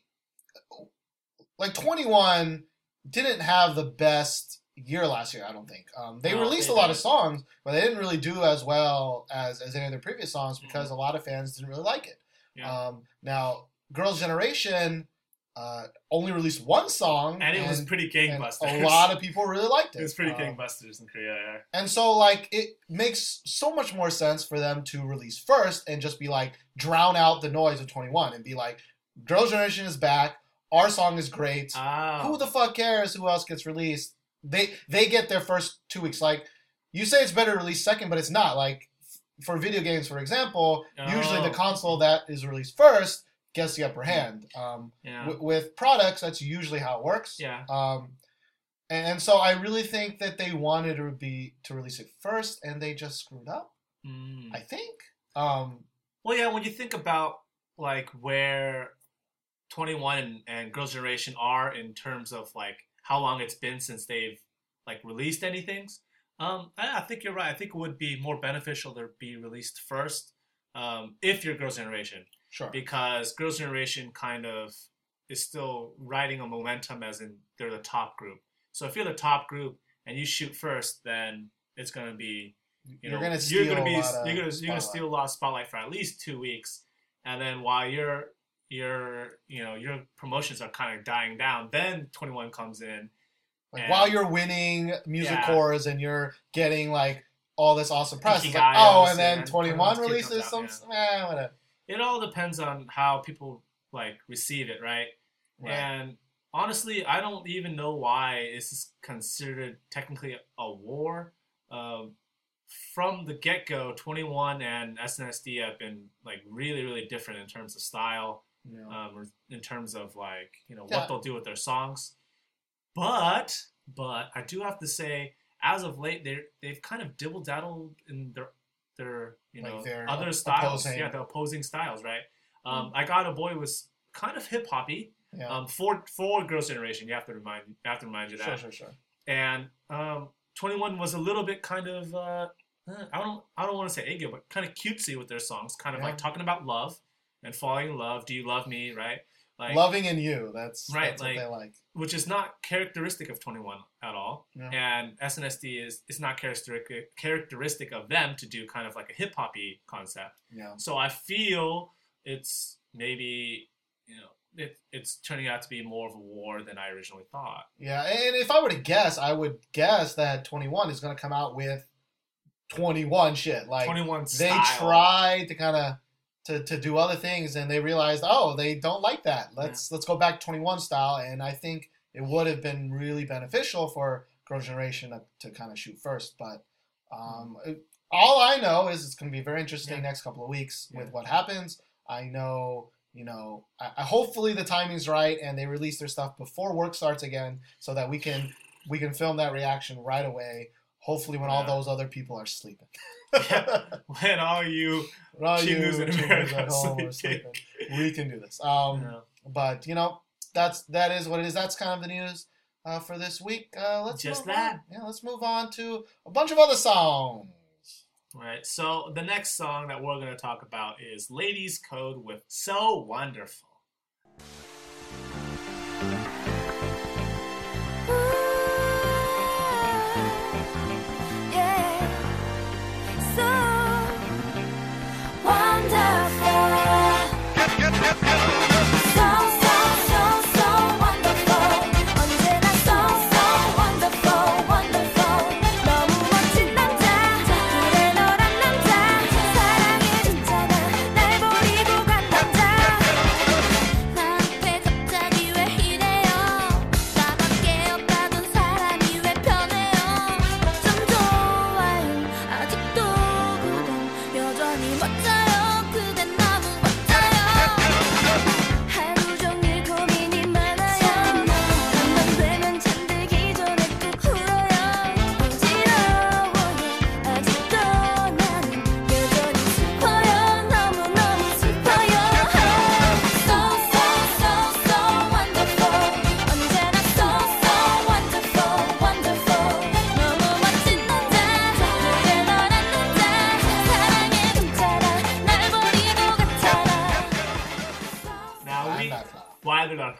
like 2NE1 didn't have the best year last year i don't think um, they No, released they a lot of songs but they didn't really do as well as, as any of their previous songs Mm-hmm. because a lot of fans didn't really like it Yeah. um, now girls generation uh, only released one song and it was pretty and gangbusters. a lot of people really liked [LAUGHS] it it was pretty Um, gangbusters in Korea. Yeah. and so, like, it makes so much more sense for them to release first and just be like, drown out the noise of 2NE1 and be like, Girls' Generation is back. Our song is great. Oh. Who the fuck cares who else gets released? They they get their first two weeks. Like, you say it's better to release second, but it's not. Like, f- for video games, for example, usually the Oh. console that is released first gets the upper hand. Um, yeah. w- with products, that's usually how it works. yeah. Um, and so I really think that they wanted to be to release it first, and they just screwed up. Mm. I think. Um, Well, yeah, when you think about like where 2NE1 and, and Girls' Generation are in terms of like how long it's been since they've like released anything, um, I, I think you're right. I think it would be more beneficial to be released first um, if you're Girls' Generation sure. because Girls' Generation kind of is still riding a momentum as in they're the top group. So if you're the top group and you shoot first, then it's gonna be you You're know, gonna you're gonna be a lot of you're gonna you're spotlight. steal a lot of spotlight for at least two weeks, and then while your your you know your promotions are kind of dying down, then 2NE1 comes in. Like and- while you're winning music Yeah. cores and you're getting like all this awesome press, like, oh, and then 2NE1 releases comes some, out, eh, whatever. It all depends on how people like receive it, right? Right. And honestly, I don't even know why this is considered technically a war. Um, from the get go, 2NE1 and SNSD have been like really, really different in terms of style, Know. um, or in terms of like, you know, Yeah. what they'll do with their songs. But, but I do have to say, as of late, they they've kind of dibble daddled in their, their, you Like know, their other styles. opposing- Yeah, the opposing styles, right? Um, I Got a Boy was kind of hip hoppy. yeah. Um, for for Girls' Generation, you have to remind you have to remind you that. sure, sure, sure. And um, 2NE1 was a little bit kind of uh, eh, I don't I don't want to say aegyo, but kind of cutesy with their songs, kind of Yeah. like talking about love and falling in love. Do you love me? Right? Like Loving in you. That's, Right, that's like- what they like. which is not characteristic of 2NE1 at all. Yeah. And SNSD is is not characteristic characteristic of them to do kind of like a hip hoppy concept. Yeah. So I feel it's maybe you know it, it's turning out to be more of a war than I originally thought. Yeah, and if I were to guess, I would guess that 2NE1 is going to come out with 2NE1 shit. Like 2NE1 they tried to kind of to, to do other things, and they realized, oh, they don't like that. Let's let's go back 2NE1 style, and I think it would have been really beneficial for Girls' Generation to, to kind of shoot first. But um, it- all I know is it's going to be very interesting Yeah. next couple of weeks with what happens. I know. You know, I, I hopefully the timing's right and they release their stuff before work starts again, so that we can we can film that reaction right away. Hopefully, when all those other people are sleeping. Yeah. [LAUGHS] When all you When all you in America at home are sleeping. we can do this. Um, know, but you know, that's that is what it is. That's kind of the news uh, for this week. Uh, let's Just that. On. Yeah, let's move on to a bunch of other songs. right. So the next song that we're going to talk about is "Ladies Code" with So wonderful.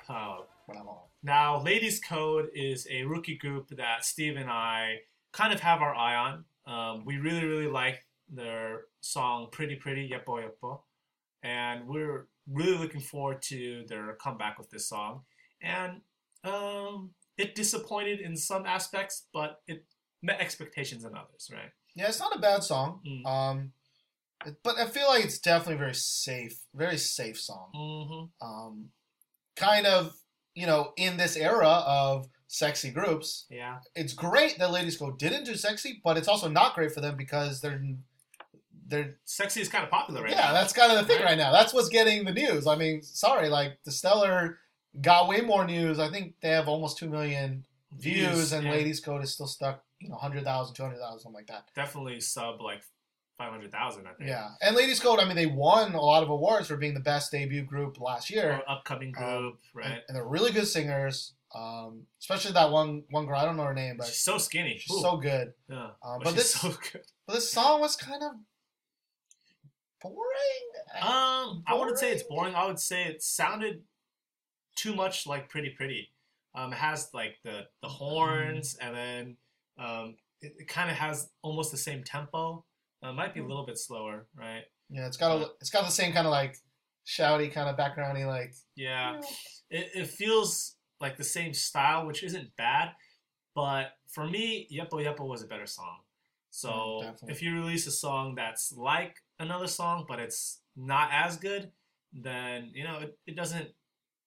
Proud. Now, Ladies Code is a rookie group that Steve and I kind of have our eye on. Um, we really, really like their song Pretty Pretty Yepo Yepo. And we're really looking forward to their comeback with this song. And um, it disappointed in some aspects, but it met expectations in others, right? Yeah, it's not a bad song. Mm. Um, but I feel like it's definitely very safe, very safe song. Mm-hmm. Um, kind of, you know, in this era of sexy groups, Yeah. it's great that Ladies Code didn't do sexy, but it's also not great for them because they're they're Sexy is kind of popular right yeah, now. Yeah, that's kind of the thing Right. right now. That's what's getting the news. I mean, sorry, like the Stellar got way more news. I think they have almost two million views, and yeah. Ladies Code is still stuck, you know, 100,000, 200,000, something like that. Definitely sub like 500,000, I think. Yeah, and Ladies Code, I mean, they won a lot of awards for being the best debut group last year, Or upcoming group, Um, right? and, and they're really good singers. Um, especially that one one girl. I don't know her name, but she's so skinny. she's Ooh. so good. yeah. um, but, this- so good. But this song was kind of boring. Um, I wouldn't say it's Boring? boring. I would say it sounded too much like Pretty Pretty. Um, it has like the the horns, and then um, it, it kind of has almost the same tempo. Uh, it might be a little bit slower, right? yeah, it's got a it's got the same kind of like shouty kind of backgroundy like. Yeah, it, it feels like the same style, which isn't bad. But for me, Yepo Yepo was a better song. So Mm, definitely. if you release a song that's like another song, but it's not as good, then you know it, it doesn't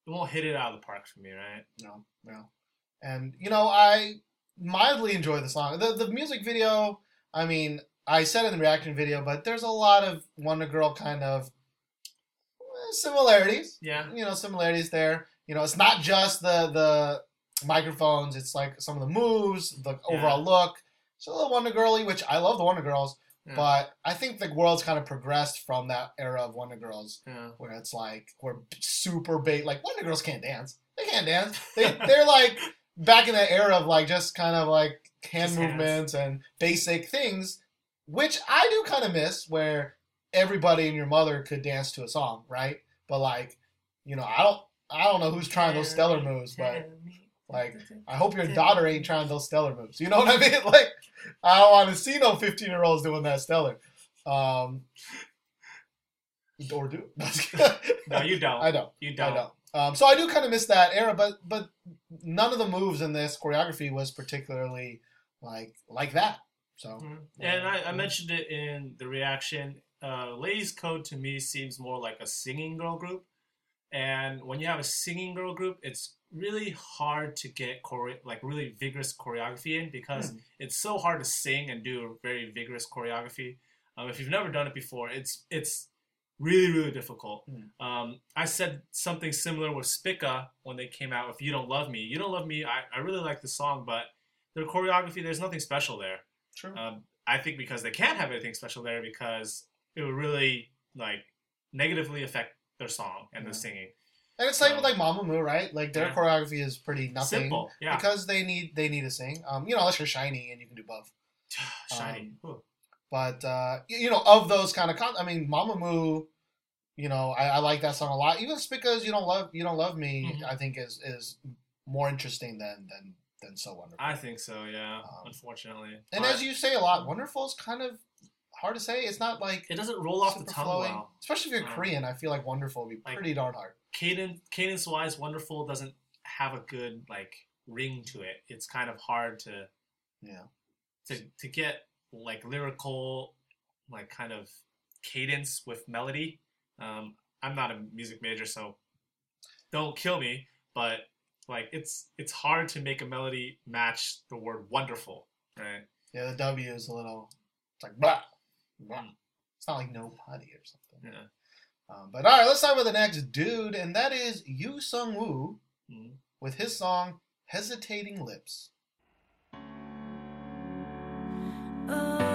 it won't hit it out of the park for me, right? No, no. And you know, I mildly enjoy the song. The the music video, I mean, I said in the reaction video, but there's a lot of Wonder Girl kind of eh, similarities. Yeah. You know, similarities there. You know, it's not just the the microphones, it's like some of the moves, the overall look. It's a little Wonder Girly, which I love the Wonder Girls, Yeah. but I think the world's kind of progressed from that era of Wonder Girls Yeah. where it's like we're super bait. Like Wonder Girls can't dance. They can't dance. They they're like back in that era of like just kind of like hand Just hands. movements and basic things, which I do kind of miss. Where everybody and your mother could dance to a song, right? But like, you know, I don't I don't know who's trying those stellar moves, but like I hope your daughter ain't trying those stellar moves. You know what I mean? [LAUGHS] Like I don't want to see no fifteen year olds doing that stellar. Um, or do [LAUGHS] No, you don't. I don't. You don't. don't. Um, so I do kind of miss that era, but but none of the moves in this choreography was particularly like like that. So Mhm. And I, I mentioned it in the reaction. Uh, Ladies Code to me seems more like a singing girl group, and when you have a singing girl group, it's really hard to get chore- like really vigorous choreography in because it's so hard to sing and do very vigorous choreography. Um, if you've never done it before, it's it's really really difficult. Mm. Um, I said something similar with Spica when they came out with "You Don't Love Me." "You Don't Love Me." I, I really like the song, but their choreography, there's nothing special there. True. Um, I think because they can't have anything special there because it would really like negatively affect their song and Yeah. the singing. and it's like so- with like Mamamoo, right? Like their Yeah. choreography is pretty nothing Simple, yeah. because they need they need to sing. Um, you know, unless you're SHINee and you can do both. [SIGHS] SHINee. Um, But uh, you know, of those kind of con- I mean, Mamamoo, you know, I, I like that song a lot. Even because you don't love you don't love me, Mhm. I think is is more interesting than than than so wonderful. I think so. Yeah. Um, unfortunately. and But as you say a lot, wonderful is kind of hard to say. It's not like it doesn't roll off the tongue well. Especially if you're Um, Korean, I feel like wonderful would be like- pretty darn hard. Cadence, cadence wise, wonderful doesn't have a good like ring to it. It's kind of hard to Yeah. to to get like lyrical, like kind of cadence with melody. Um, I'm not a music major, so don't kill me. But like it's it's hard to make a melody match the word wonderful, right? Yeah, the W is a little. It's like blah, blah. It's not like no putty or something. Yeah. Um, but all right, let's talk about the next dude, and that is Yu Sung Woo Mm. with his song "Hesitating Lips." 너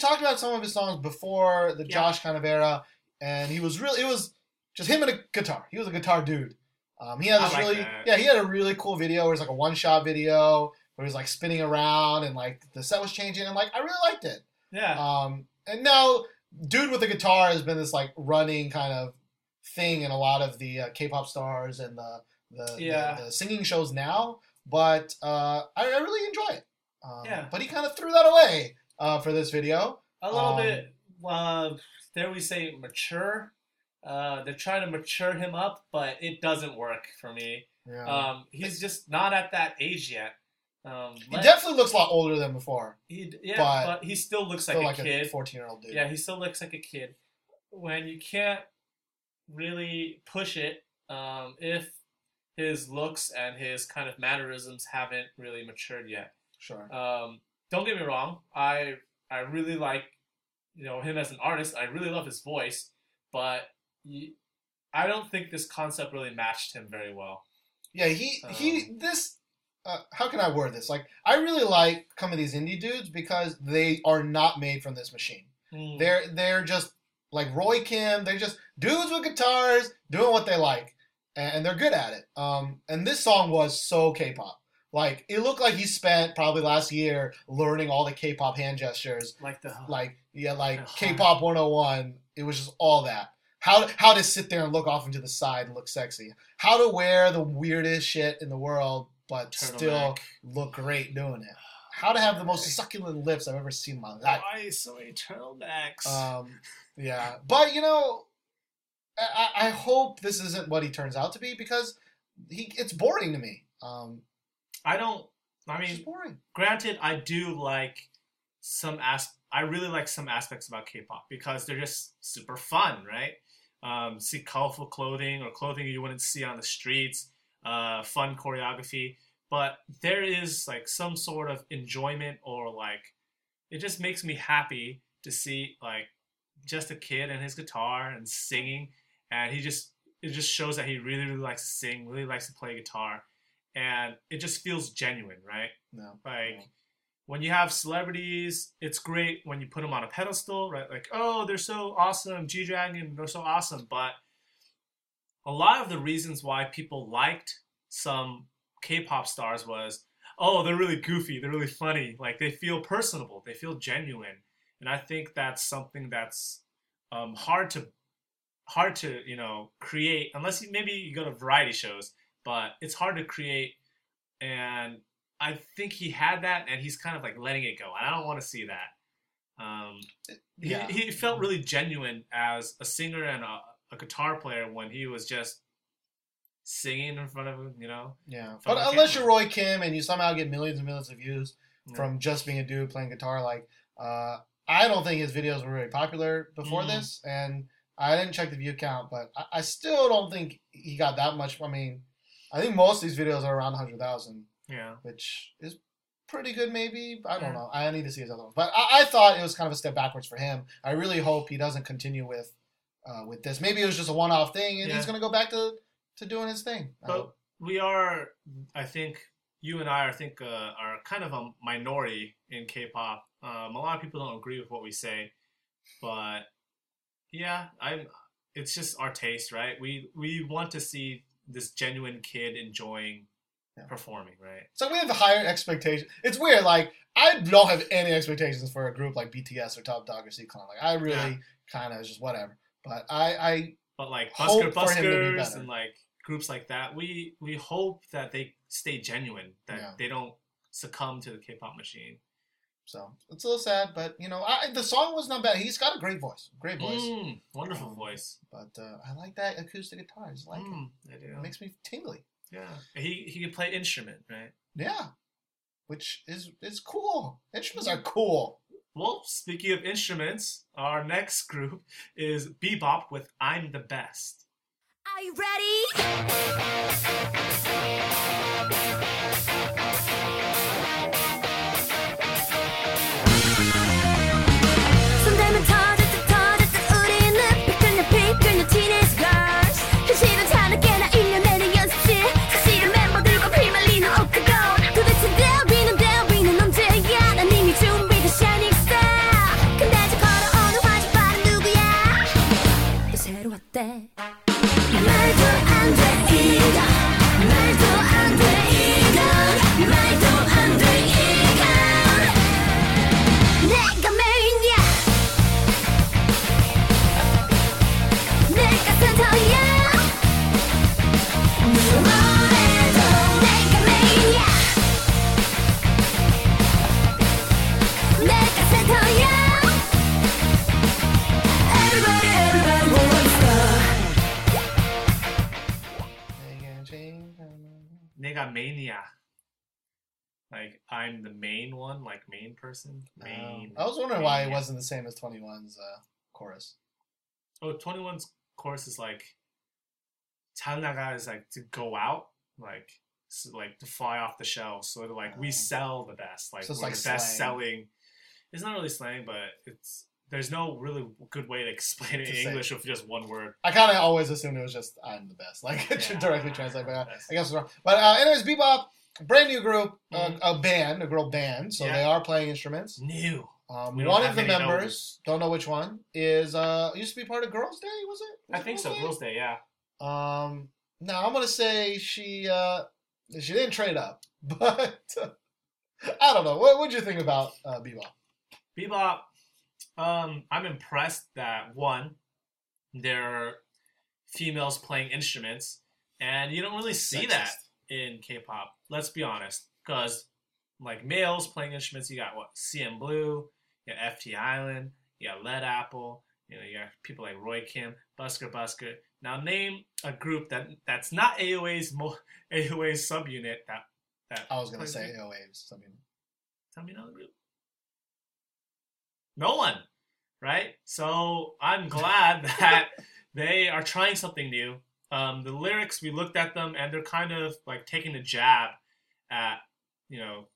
talked about some of his songs before the Yeah. Josh kind of era, and he was really. It was just him and a guitar. He was a guitar dude. Um, he had this like really, that. yeah, he had a really cool video where it's like a one shot video where he's like spinning around and like the set was changing, and like I really liked it. Yeah. Um, and now, dude with the guitar has been this like running kind of thing in a lot of the uh, K-pop stars and the the, the- the, singing shows now. But uh, I, I really enjoy it. Um, Yeah. But he kind of threw that away uh, for this video. a little Um, bit uh, dare we say mature uh, they're trying to mature him up but it doesn't work for me Yeah. um, he's just not at that age yet um, he let- definitely looks a lot older than before. he, yeah but but, he still looks Still like, like, a kid 14 year old dude. yeah he still looks like a kid when you can't really push it um, if his looks and his kind of mannerisms haven't really matured yet Sure. um, don't get me wrong. I I really like you know him as an artist. I really love his voice, but I don't think this concept really matched him very well. Yeah, he he Um, this. Uh, how can I word this? Like, I really like some of these indie dudes because they are not made from this machine. Hmm. They're they're just like Roy Kim. They're just dudes with guitars doing what they like, and, and they're good at it. Um, and this song was so K-pop. Like it looked like he spent probably last year learning all the K-pop hand gestures. like the Like yeah, like. K-pop 101. It was just all that. How how to sit there and look off into the side and look sexy. How to wear the weirdest shit in the world, but still turtleneck. look great doing it. How to have the most succulent lips I've ever seen in my life. Why so many turtlenecks? Um, yeah, but you know, I, I I hope this isn't what he turns out to be because he it's boring to me. Um, I don't. I mean, just boring. granted, I do like some as I really like some aspects about K-pop because they're just super fun, right? Um, see colorful clothing or clothing you wouldn't see on the streets, uh, fun choreography, but there is like some sort of enjoyment or like it just makes me happy to see like just a kid and his guitar and singing, and he just it just shows that he really really likes to sing, really likes to play guitar, and it just feels genuine, right? No, Like when you have celebrities, it's great when you put them on a pedestal, right? Like, oh, they're so awesome, G Dragon, they're so awesome. But a lot of the reasons why people liked some K-pop stars was, oh, they're really goofy, they're really funny, like they feel personable, they feel genuine, and I think that's something that's um, hard to hard to you know create unless you, maybe you go to variety shows, but it's hard to create and I think he had that, and he's kind of like letting it go. And I don't want to see that. Um, he- Yeah. he, felt really genuine as a singer and a, a guitar player when he was just singing in front of him, you know. yeah. But unless camera. you're Roy Kim and you somehow get millions and millions of views Yeah. from just being a dude playing guitar, like uh, I don't think his videos were very popular before Mm. this, and I didn't check the view count, but I, I still don't think he got that much. I mean, I think most of these videos are around hundred thousand. Yeah, which is pretty good, maybe. I don't Yeah. know. I need to see his other ones, but I, I thought it was kind of a step backwards for him. I really hope he doesn't continue with uh, with this. Maybe it was just a one off thing, and Yeah. he's going to go back to to doing his thing. But we are. I think you and I, I think, uh, are kind of a minority in K-pop. Um, a lot of people don't agree with what we say, but yeah, I'm. It's just our taste, right? We we want to see this genuine kid enjoying Yeah. performing, right? So we have higher expectations. It's weird. Like I don't have any expectations for a group like BTS or Top Dog or C Clown. Like I really Yeah. kind of just whatever. But I, I but like Busker for him to be Buskers better. and like groups like that, we we hope that they stay genuine, that Yeah. they don't succumb to the K-pop machine. So it's a little sad, but you know, I, the song was not bad. He's got a great voice, great voice. Mm, wonderful Um, voice. But uh, I like that acoustic guitar. I just like it. Mm, I do. It makes me tingly. yeah, he he can play instrument, right? Yeah, which is is cool. Instruments are cool. Well, speaking of instruments, our next group is Bebop with "I'm the Best." Are you ready? Nega mania. Like I'm the main one, like main person. Main. I was wondering why it wasn't the same as 2NE1's uh, chorus. Oh, 21's chorus is like Talnaga is like to go out, like so like to fly off the shelf. So like we Oh. sell the best, like So it's we're like the best slang. selling. It's not really slang, but it's there's no really good way to explain it To in say. English with just one word. I kind of always assumed it was just "I'm the best," [LAUGHS] like it should Yeah, directly translate. But uh. I guess it's wrong. But uh, anyways, Bebop, brand new group, uh, Mhm. a band, a girl band, so Yeah. they are playing instruments. New. Um, one of the members, notes. don't know which one, is uh used to be part of Girls' Day. Was it? Was I think so. Day? Girls' Day, yeah. Um, now I'm gonna say she uh she didn't trade up, [LAUGHS] but [LAUGHS] I don't know. What would you think about uh, Bebop? Bebop, um, I'm impressed that one, there are females playing instruments, and you don't really see that in K-pop. Let's be honest, because like males playing instruments, you got what CNBLUE, you got FT Island, you got Led Apple, you know, you got people like Roy Kim, Busker Busker. Now name a group that that's not AOA's mo- [LAUGHS] AOA's subunit that that I was gonna say. AOA's. Mean, Tell me another group. No one, right? So I'm glad [LAUGHS] that they are trying something new. Um, the lyrics, we looked at them, and they're kind of like taking a jab at, you know,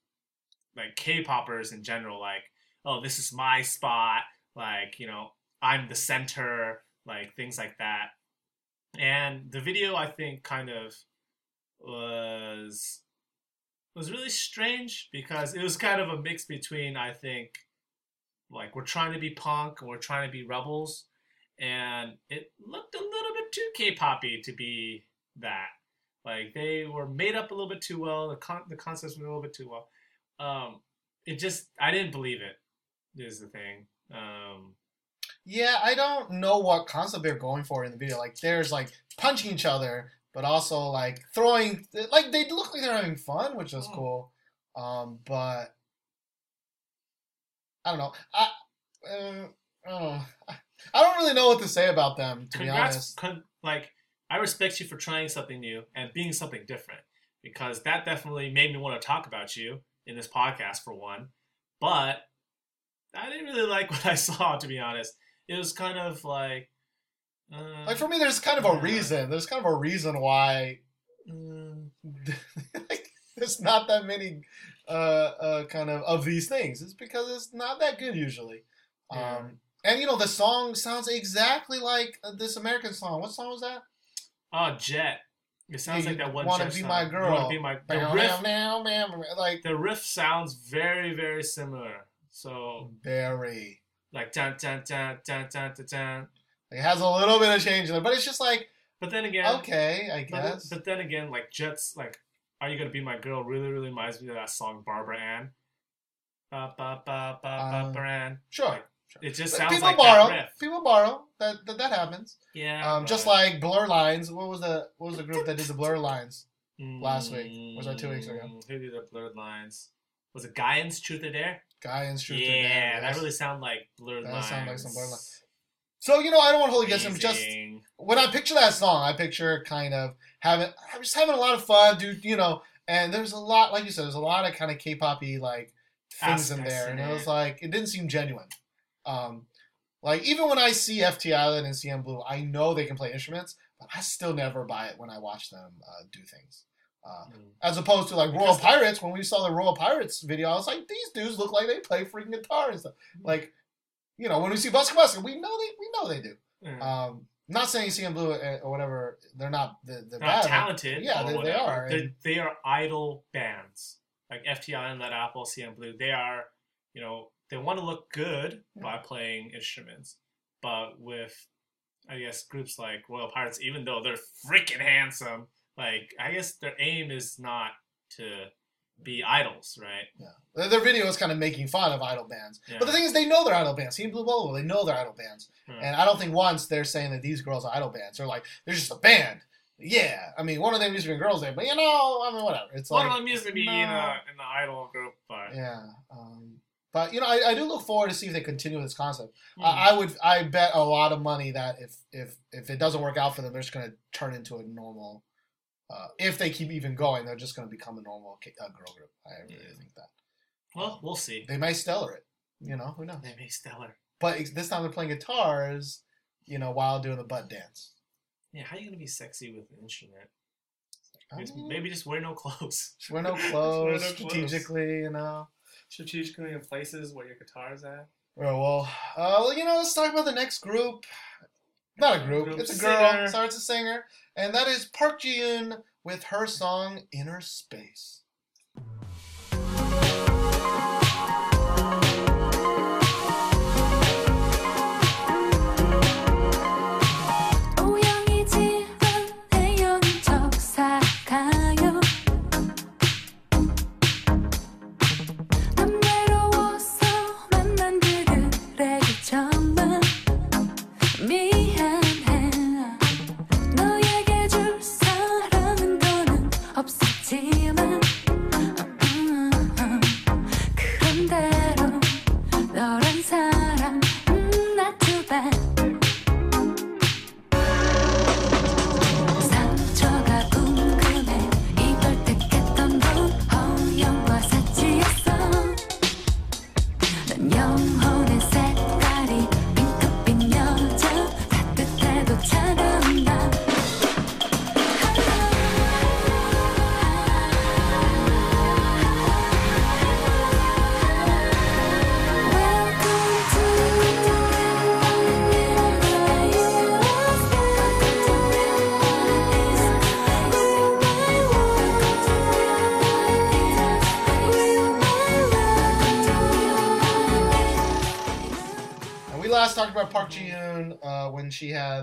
like K-poppers in general. Like, oh, this is my spot. Like, you know, I'm the center. Like things like that. And the video, I think, kind of was was really strange because it was kind of a mix between I think like we're trying to be punk and we're trying to be rebels and it looked a little bit too K-poppy to be that like they were made up a little bit too well the con- the concepts were a little bit too well um it just I didn't believe it is the thing um yeah, I don't know what concept they're going for in the video. Like, there's like punching each other, but also like throwing. Like, they look like they're having fun, which was Mm. cool. Um, but I don't know. I uh, I don't know. I don't really know what to say about them, to be honest. like I respect you for trying something new and being something different because that definitely made me want to talk about you in this podcast for one. But I didn't really like [LAUGHS] what I saw to be honest. It was kind of like uh, Like for me, there's kind of a reason. There's kind of a reason why mm, [LAUGHS] like, there's not that many uh, uh, kind of of these things. It's because it's not that good usually. Yeah. Um, and you know the song sounds exactly like uh, this American song. What song was that? oh Jet. It sounds like that one. wanna Jet be my girl. wanna be my the riff. bam, bam. Like The riff sounds very very similar. So very. like dun dun dun dun dun dun dun. It has a little bit of change in it, but it's just like But then again, okay, I But, guess. but then again, like Jets, like "Are You Gonna Be My Girl" really, really reminds me of that song Barbara Ann. Ba ba ba ba Um, Barbara Ann. sure. Like, It just sounds people like borrow. that riff. People borrow. That that, that happens. Yeah. Um, just like Blur Lines. What was the what was the group that did the Blur Lines? last week. Was that two weeks ago? Mm, Who did the blurred lines? Was it Gain's Truth or Dare? Gain Truth or Dare. yeah, that really sounded like That lines. sounded like some Blurred Lines. So you know, I don't want to hold against him. Just when I picture that song, I picture kind of having, I'm just having a lot of fun, dude. You know, and there's a lot, like you said, there's a lot of kind of K-poppy like things in there, in and it was like it didn't seem genuine. Um, like even when I see FT Island and CNBLUE, I know they can play instruments, but I still never buy it when I watch them uh, do things. Uh, Mm. as opposed to like Royal Pirates, when we saw the Royal Pirates video, I was like, these dudes look like they play freaking guitar and stuff. Like, you know, when we see Busker Busker, we know they we know they do. Mm. Um, not saying CNBLUE uh, or whatever, they're not they're, they're They're not bad. talented. Yeah, they- they are, They're, and- they are idol bands like FT Island Led Apple, CNBLUE. They are, you know, they want to look good by playing instruments, but with I guess groups like Royal Pirates, even though they're freaking handsome, like I guess their aim is not to be idols, right? Their, their video is kind of making fun of idol bands. Yeah. But the thing is, they know they're idol bands. CNBLUE Bolo, they know they're idol bands. Hmm. And I don't think once they're saying that these girls are idol bands. They're like, they're just a band. Yeah, I mean, one of them used to be girls there, but you know, I mean, whatever. It's One like, of them used to be in a in the idol group, but yeah. Um, but you know, I, I do look forward to see if they continue this concept. Hmm. I, I would, I bet a lot of money that if if if it doesn't work out for them, they're just going to turn into a normal. Uh, if they keep even going, they're just going to become a normal uh, girl group. I really Yeah. think that well, we'll see. they may stellar it. You know, who knows? They may stellar. But this time they're playing guitars, you know, while doing the butt dance. Yeah, how are you gonna be sexy with an instrument? Um, Maybe just wear no clothes. Wear no [LAUGHS] Wear clothes, no clothes. strategically, you know. Strategically in places where your guitar's at. Oh, well, uh, well, you know, let's talk about the next group. Not a group, Group it's a girl. singer. Sorry, it's a singer. And that is Park Ji Yoon with her song Inner Space.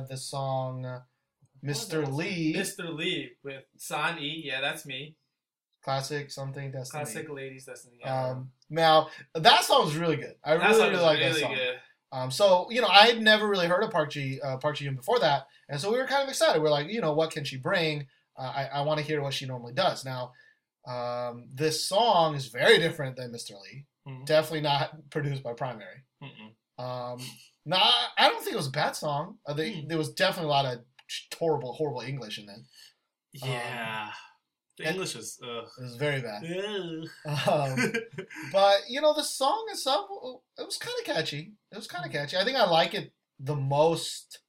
Had the song uh, Mr. Lee, Mr. Lee with San E. Yeah, that's me. classic something Destiny. Classic ladies destiny. Yeah. Um, now that song was really good. I that really, really like really that song. good. Um, so you know, I had never really heard of Park Ji uh, Park Ji Yoon before that, and so we were kind of excited. We're like, you know, what can she bring? Uh, I, I want to hear what she normally does. Now, um, this song is very different than Mr. Lee. Mhm. Definitely not produced by Primary. Um, no, I I don't think it was a bad song. Uh, they, Hmm. There was definitely a lot of horrible, horrible English in it. Yeah. the English is. It was very bad. Um, [LAUGHS] but you know, the song itself, it was kind of catchy. It was kind of catchy. I think I like it the most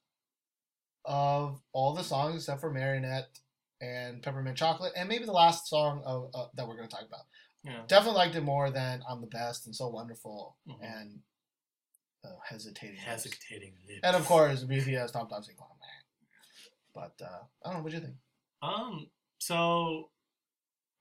of all the songs except for Marionette and Peppermint Chocolate, and maybe the last song of uh, that we're going to talk about. yeah. Definitely liked it more than "I'm the Best" and "So Wonderful" Mhm. and uh, "Hesitating." Hesitating lips. And of course, BTS Top Top Single. But uh, I don't know. What do you think? Um. So,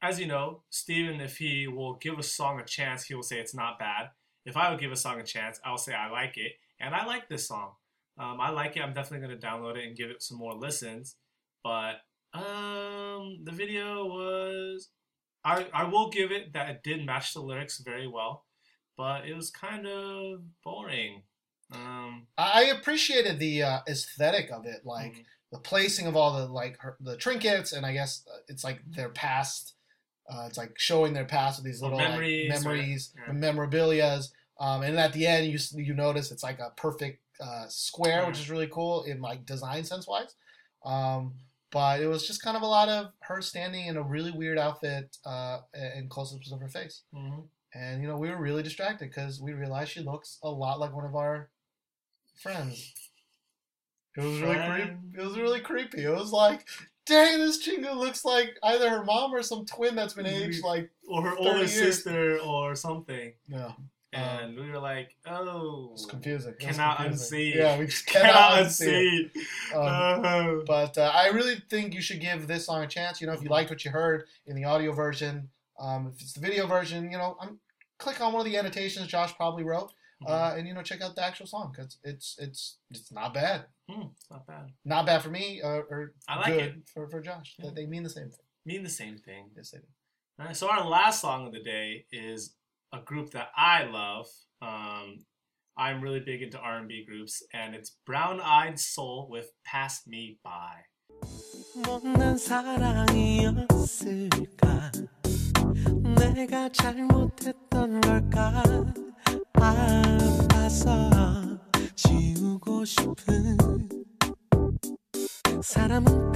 as you know, Steven, if he will give a song a chance, he will say it's not bad. If I would give a song a chance, I'll say I like it, and I like this song. Um, I like it. I'm definitely going to download it and give it some more listens. But um, the video was, I I will give it that it did match the lyrics very well, but it was kind of boring. Um, I appreciated the uh, aesthetic of it, like mhm. the placing of all the like her, the trinkets, and I guess uh, it's like their past. Uh, it's like showing their past with these little memories, like, or- memories, yeah. memorabilia's. Um, and at the end, you you notice it's like a perfect uh, square, which is really cool in like design sense wise. Um, but it was just kind of a lot of her standing in a really weird outfit uh, and close-ups of her face. Mhm. And you know, we were really distracted because we realized she looks a lot like one of our friends. It was really creepy. It was really creepy. It was like, dang, this Chinga looks like either her mom or some twin that's been aged like or her older years. sister or something. yeah. And we were like, oh, It's confusing. It Cannot confusing. unsee. Yeah, we just [LAUGHS] cannot cannot, unsee. it. Um, Oh. But uh, I really think you should give this song a chance. You know, if you liked what you heard in the audio version, um, if it's the video version, you know, I'm click on one of the annotations Josh probably wrote, uh, and you know, check out the actual song because it's it's it's not bad. Hmm, it's not bad. Not bad for me, uh, or I like good it. for for Josh. Yeah. They mean the same thing. Mean the same thing. Yes, they do. All right, so our last song of the day is a group that I love. Um, I'm really big into R&B groups, and it's Brown Eyed Soul with "Pass Me By." 내가 잘못했던 걸까? 아파서 지우고 싶은 사람은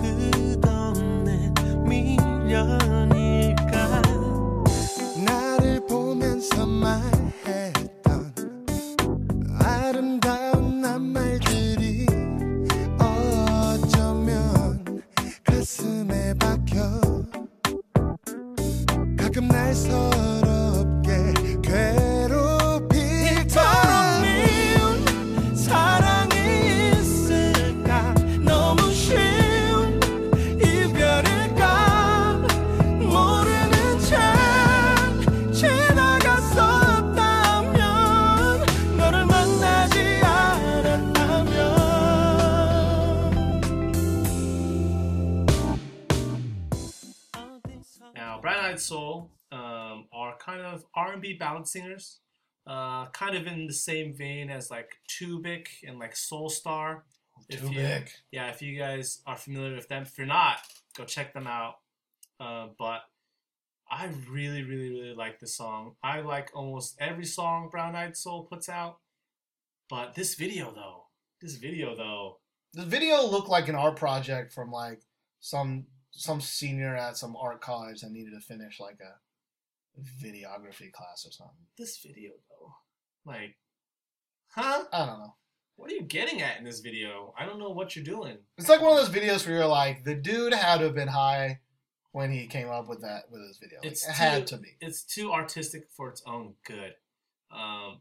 singers, uh, kind of in the same vein as like 2BiC and like Soul Star. If Too you- Yeah, if you guys are familiar with them, if you're not, go check them out. Uh, but I really, really, really like this song. I like almost every song Brown Eyed Soul puts out. But this video, though, this video, though, The video looked like an art project from like some some senior at some art college that needed to finish like a videography class or something. this video, though, like, huh? I don't know. What are you getting at in this video? I don't know what you're doing. It's like one of those videos where you're like, the dude had to have been high when he came up with that with his video. Like, It's it had to be. It's too artistic for its own good. Um,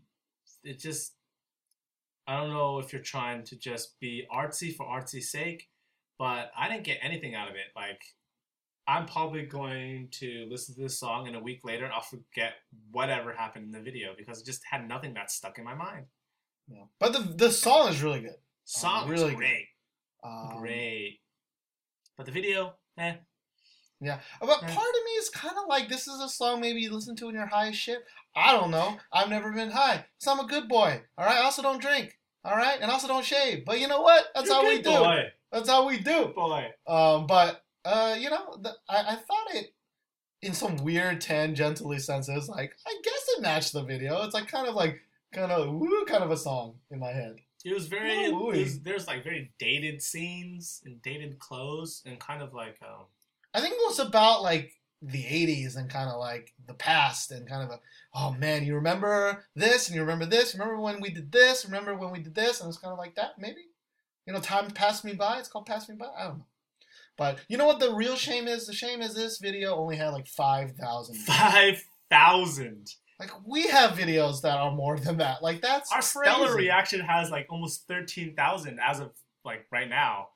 it just, I don't know if you're trying to just be artsy for artsy's sake, but I didn't get anything out of it. Like, I'm probably going to listen to this song and a week later I'll forget whatever happened in the video because it just had nothing that stuck in my mind. Yeah. But the the song is really good. Song really is good. great, Um, great, but the video, eh. Yeah, but Yeah. part of me is kind of like this is a song maybe you listen to when you're high as shit. I don't know. I've never been high, so I'm a good boy. All right. I also don't drink. All right, and also don't shave. But you know what? That's You're how we do. Boy. That's how we do. Boy. Um, but uh, you know, the, I, I thought it in some weird tangentially sense. It was like I guess it matched the video. It's like kind of like kind of woo kind of a song in my head. It was very. It was, there's like very dated scenes and dated clothes and kind of like um. I think it was about like the 80s and kind of like the past and kind of a oh man you remember this and you remember this remember when we did this remember when we did this and it's kind of like that maybe you know time passed me by it's called pass me by i don't know but you know what the real shame is the shame is this video only had like 5000 Five thousand. like we have videos that are more than that like that's Our crazy. stellar reaction has like almost thirteen thousand as of like right now.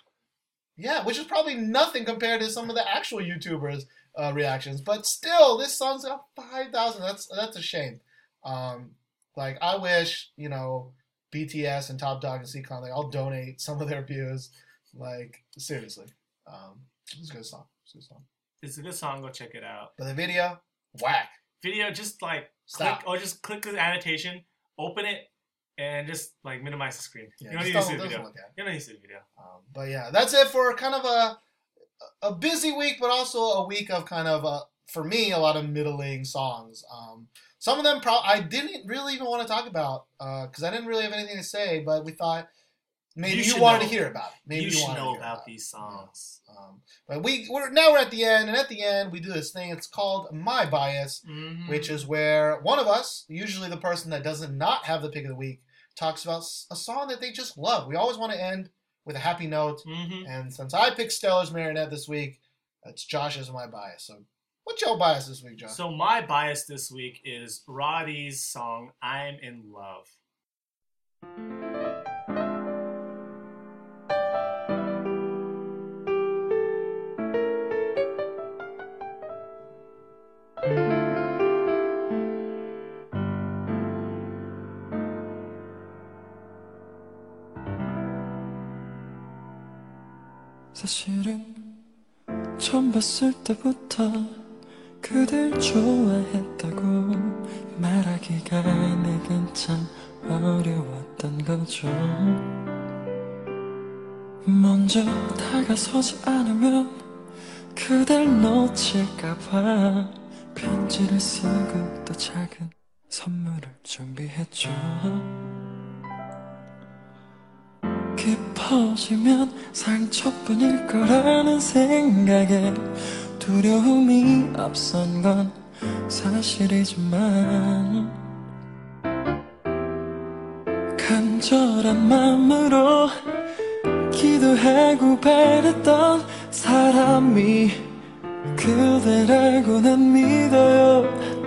Yeah, which is probably nothing compared to some of the actual YouTubers' uh, reactions. But still, this song's got five thousand. That's that's a shame. Um, like I wish you know BTS and Top Dog and C-Clown they all donate some of their views. Like seriously, um, it's a good song. It's a good song. It's a good song. Go check it out. But the video, whack. Video, just like Stop. click or just click the annotation, open it, and just like minimize the screen. Yeah, you don't need to see the video. You don't need to see the video. Um, but yeah, that's it for kind of a a busy week, but also a week of kind of uh for me a lot of middling songs. Um, some of them pro- I didn't really even want to talk about because I didn't really have anything to say, but we thought maybe You you, wanted know. to hear about it. Maybe you you, should know hear about these songs. Um, but we we're now we're at the end, and at the end we do this thing. It's called my bias, Mhm. which is where one of us, usually the person that doesn't not have the pick of the week, talks about a song that they just love. We always want to end with a happy note. Mhm. And since I picked Stellar's Marionette this week, it's Josh as my bias. So, what's your bias this week, Josh? So my bias this week is Ra.D's song "I'm in Love." 사실은 처음 봤을 때부터 그댈 좋아했다고 말하기가 내겐 참 어려웠던 거죠. 먼저 다가서지 않으면 그댈 놓칠까봐 편지를 쓰고 또 작은 선물을 준비했죠 깊어지면 상처뿐일 거라는 생각에 두려움이 앞선 건 사실이지만 간절한 마음으로 기도하고 바랬던 사람이 그대라고 난 믿어요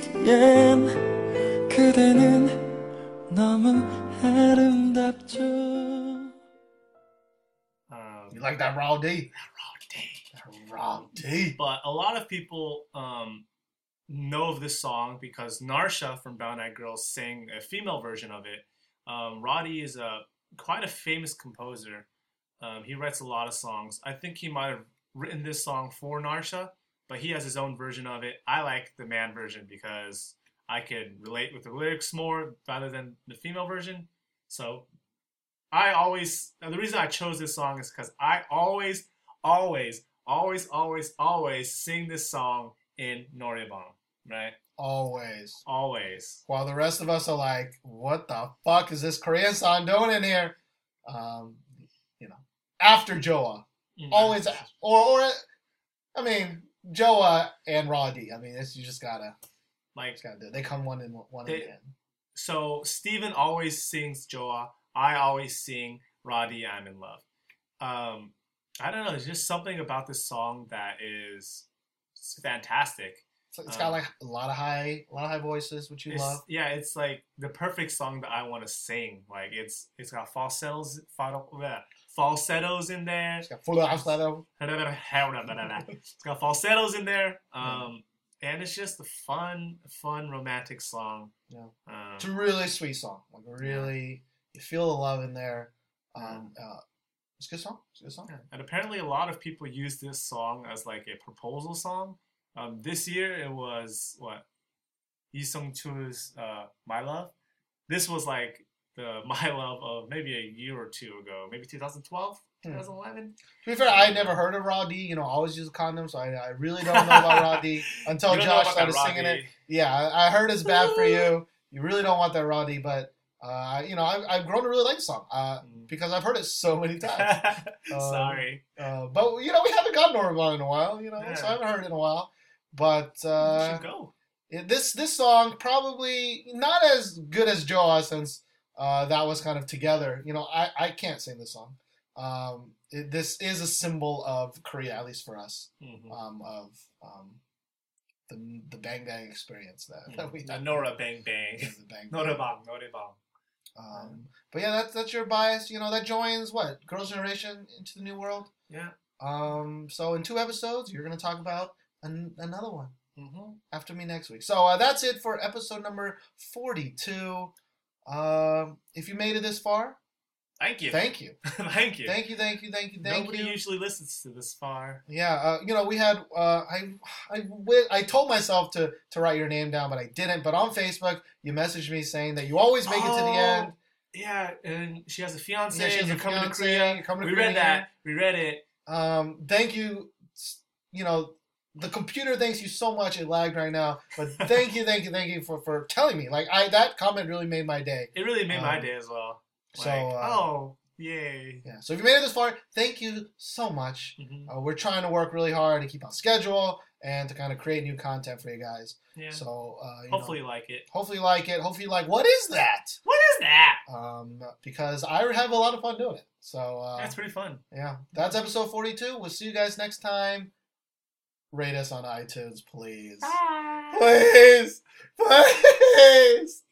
시기엔 그대는 너무 아름답죠 um, You like that raw D? That raw D. That raw D. But a lot of people um, know of this song because Narsha from Brown Eyed Girls sang a female version of it. Um, Ra.D is a quite a famous composer. Um, he writes a lot of songs. I think he might have written this song for Narsha, but he has his own version of it. I like the man version because I could relate with the lyrics more rather than the female version. So I always the reason I chose this song is because I always, always, always, always, always sing this song in Noraebang, right? Always. Always. While the rest of us are like, what the fuck is this Korean song doing in here? Um, you know, after Joa. Mhm. Always, or, or, I mean, Joa and Ra.D. I mean, it's, you just gotta, like just gotta do it. They come one in, one in They- the so. Steven always sings Joa. I always sing Ra.D. I'm in love. Um, I don't know. There's just something about this song that is fantastic. So it's got Um, like a lot of high, a lot of high voices, which you love. yeah, it's like the perfect song that I want to sing. Like it's it's got falsettos, falsetto, bleh, falsettos in there. It's got full falsetto. it's got falsettos in there. Um, and it's just a fun, fun romantic song. Yeah. Um, It's a really sweet song. Like really, you feel the love in there. Um, uh, it's a good song. It's a good song. yeah. And apparently, a lot of people use this song as like a proposal song. Um, this year, it was what Lee Seung Chul's uh, "My Love." This was like the [LAUGHS] "My Love" of maybe a year or two ago, maybe 2012, Hmm. 2011. To be fair, I never heard of Raw D. You know, I always use condoms, so I, I really don't know about Raw D [LAUGHS] until You don't know Josh started singing it. Yeah, I, I heard it's bad for you. [LAUGHS] You really don't want that Raw D, but uh, you know, I, I've grown to really like the song uh, Mm. because I've heard it so many times. Sorry. Uh, but you know, we haven't gotten Norman in a while. You know, so I haven't heard it in a while. But uh, go. this this song probably not as good as Joa since uh, that was kind of together. You know, I, I can't sing this song. Um, it, this is a symbol of Korea, at least for us, Mhm. um, of um, the the Bang Bang experience that, that we The had. Nora Bang Bang. Yeah, the [LAUGHS] Bang Bang. Noraebang, Noraebang. Um, but yeah, that's that's your bias. You know, that joins what Girls' Generation into the new world. Yeah. Um, so in two episodes, you're gonna talk about an, another one. hmm After me next week. So uh, that's it for episode number 42. Um, if you made it this far, Thank you. thank you. [LAUGHS] Thank you. Thank you, thank you, thank you, thank Nobody you. usually listens to this far. Yeah, uh, you know, we had uh, I I I told myself to to write your name down, but I didn't. But on Facebook, you messaged me saying that you always make it to the Oh, end. Yeah, and she has a fiance. Yeah, she has and you're coming fiance, to Korea. you're coming to we Korea. read that. We read it. Um, thank you. You know, the computer thanks you so much. It lagged right now, but thank you, thank you, thank you for for telling me. Like I that comment really made my day. It really made my Um, day as well. so, uh, oh, yay. Yeah. So if you made it this far, thank you so much. Mhm. Uh, we're trying to work really hard to keep on schedule and to kind of create new content for you guys. Yeah. So uh, you Hopefully know, you like it. hopefully you like it. Hopefully you like what is that? What is that? Um, because I have a lot of fun doing it. So uh, That's pretty fun. yeah, that's episode forty-two. We'll see you guys next time. Rate us on iTunes, please. Bye. Please, please.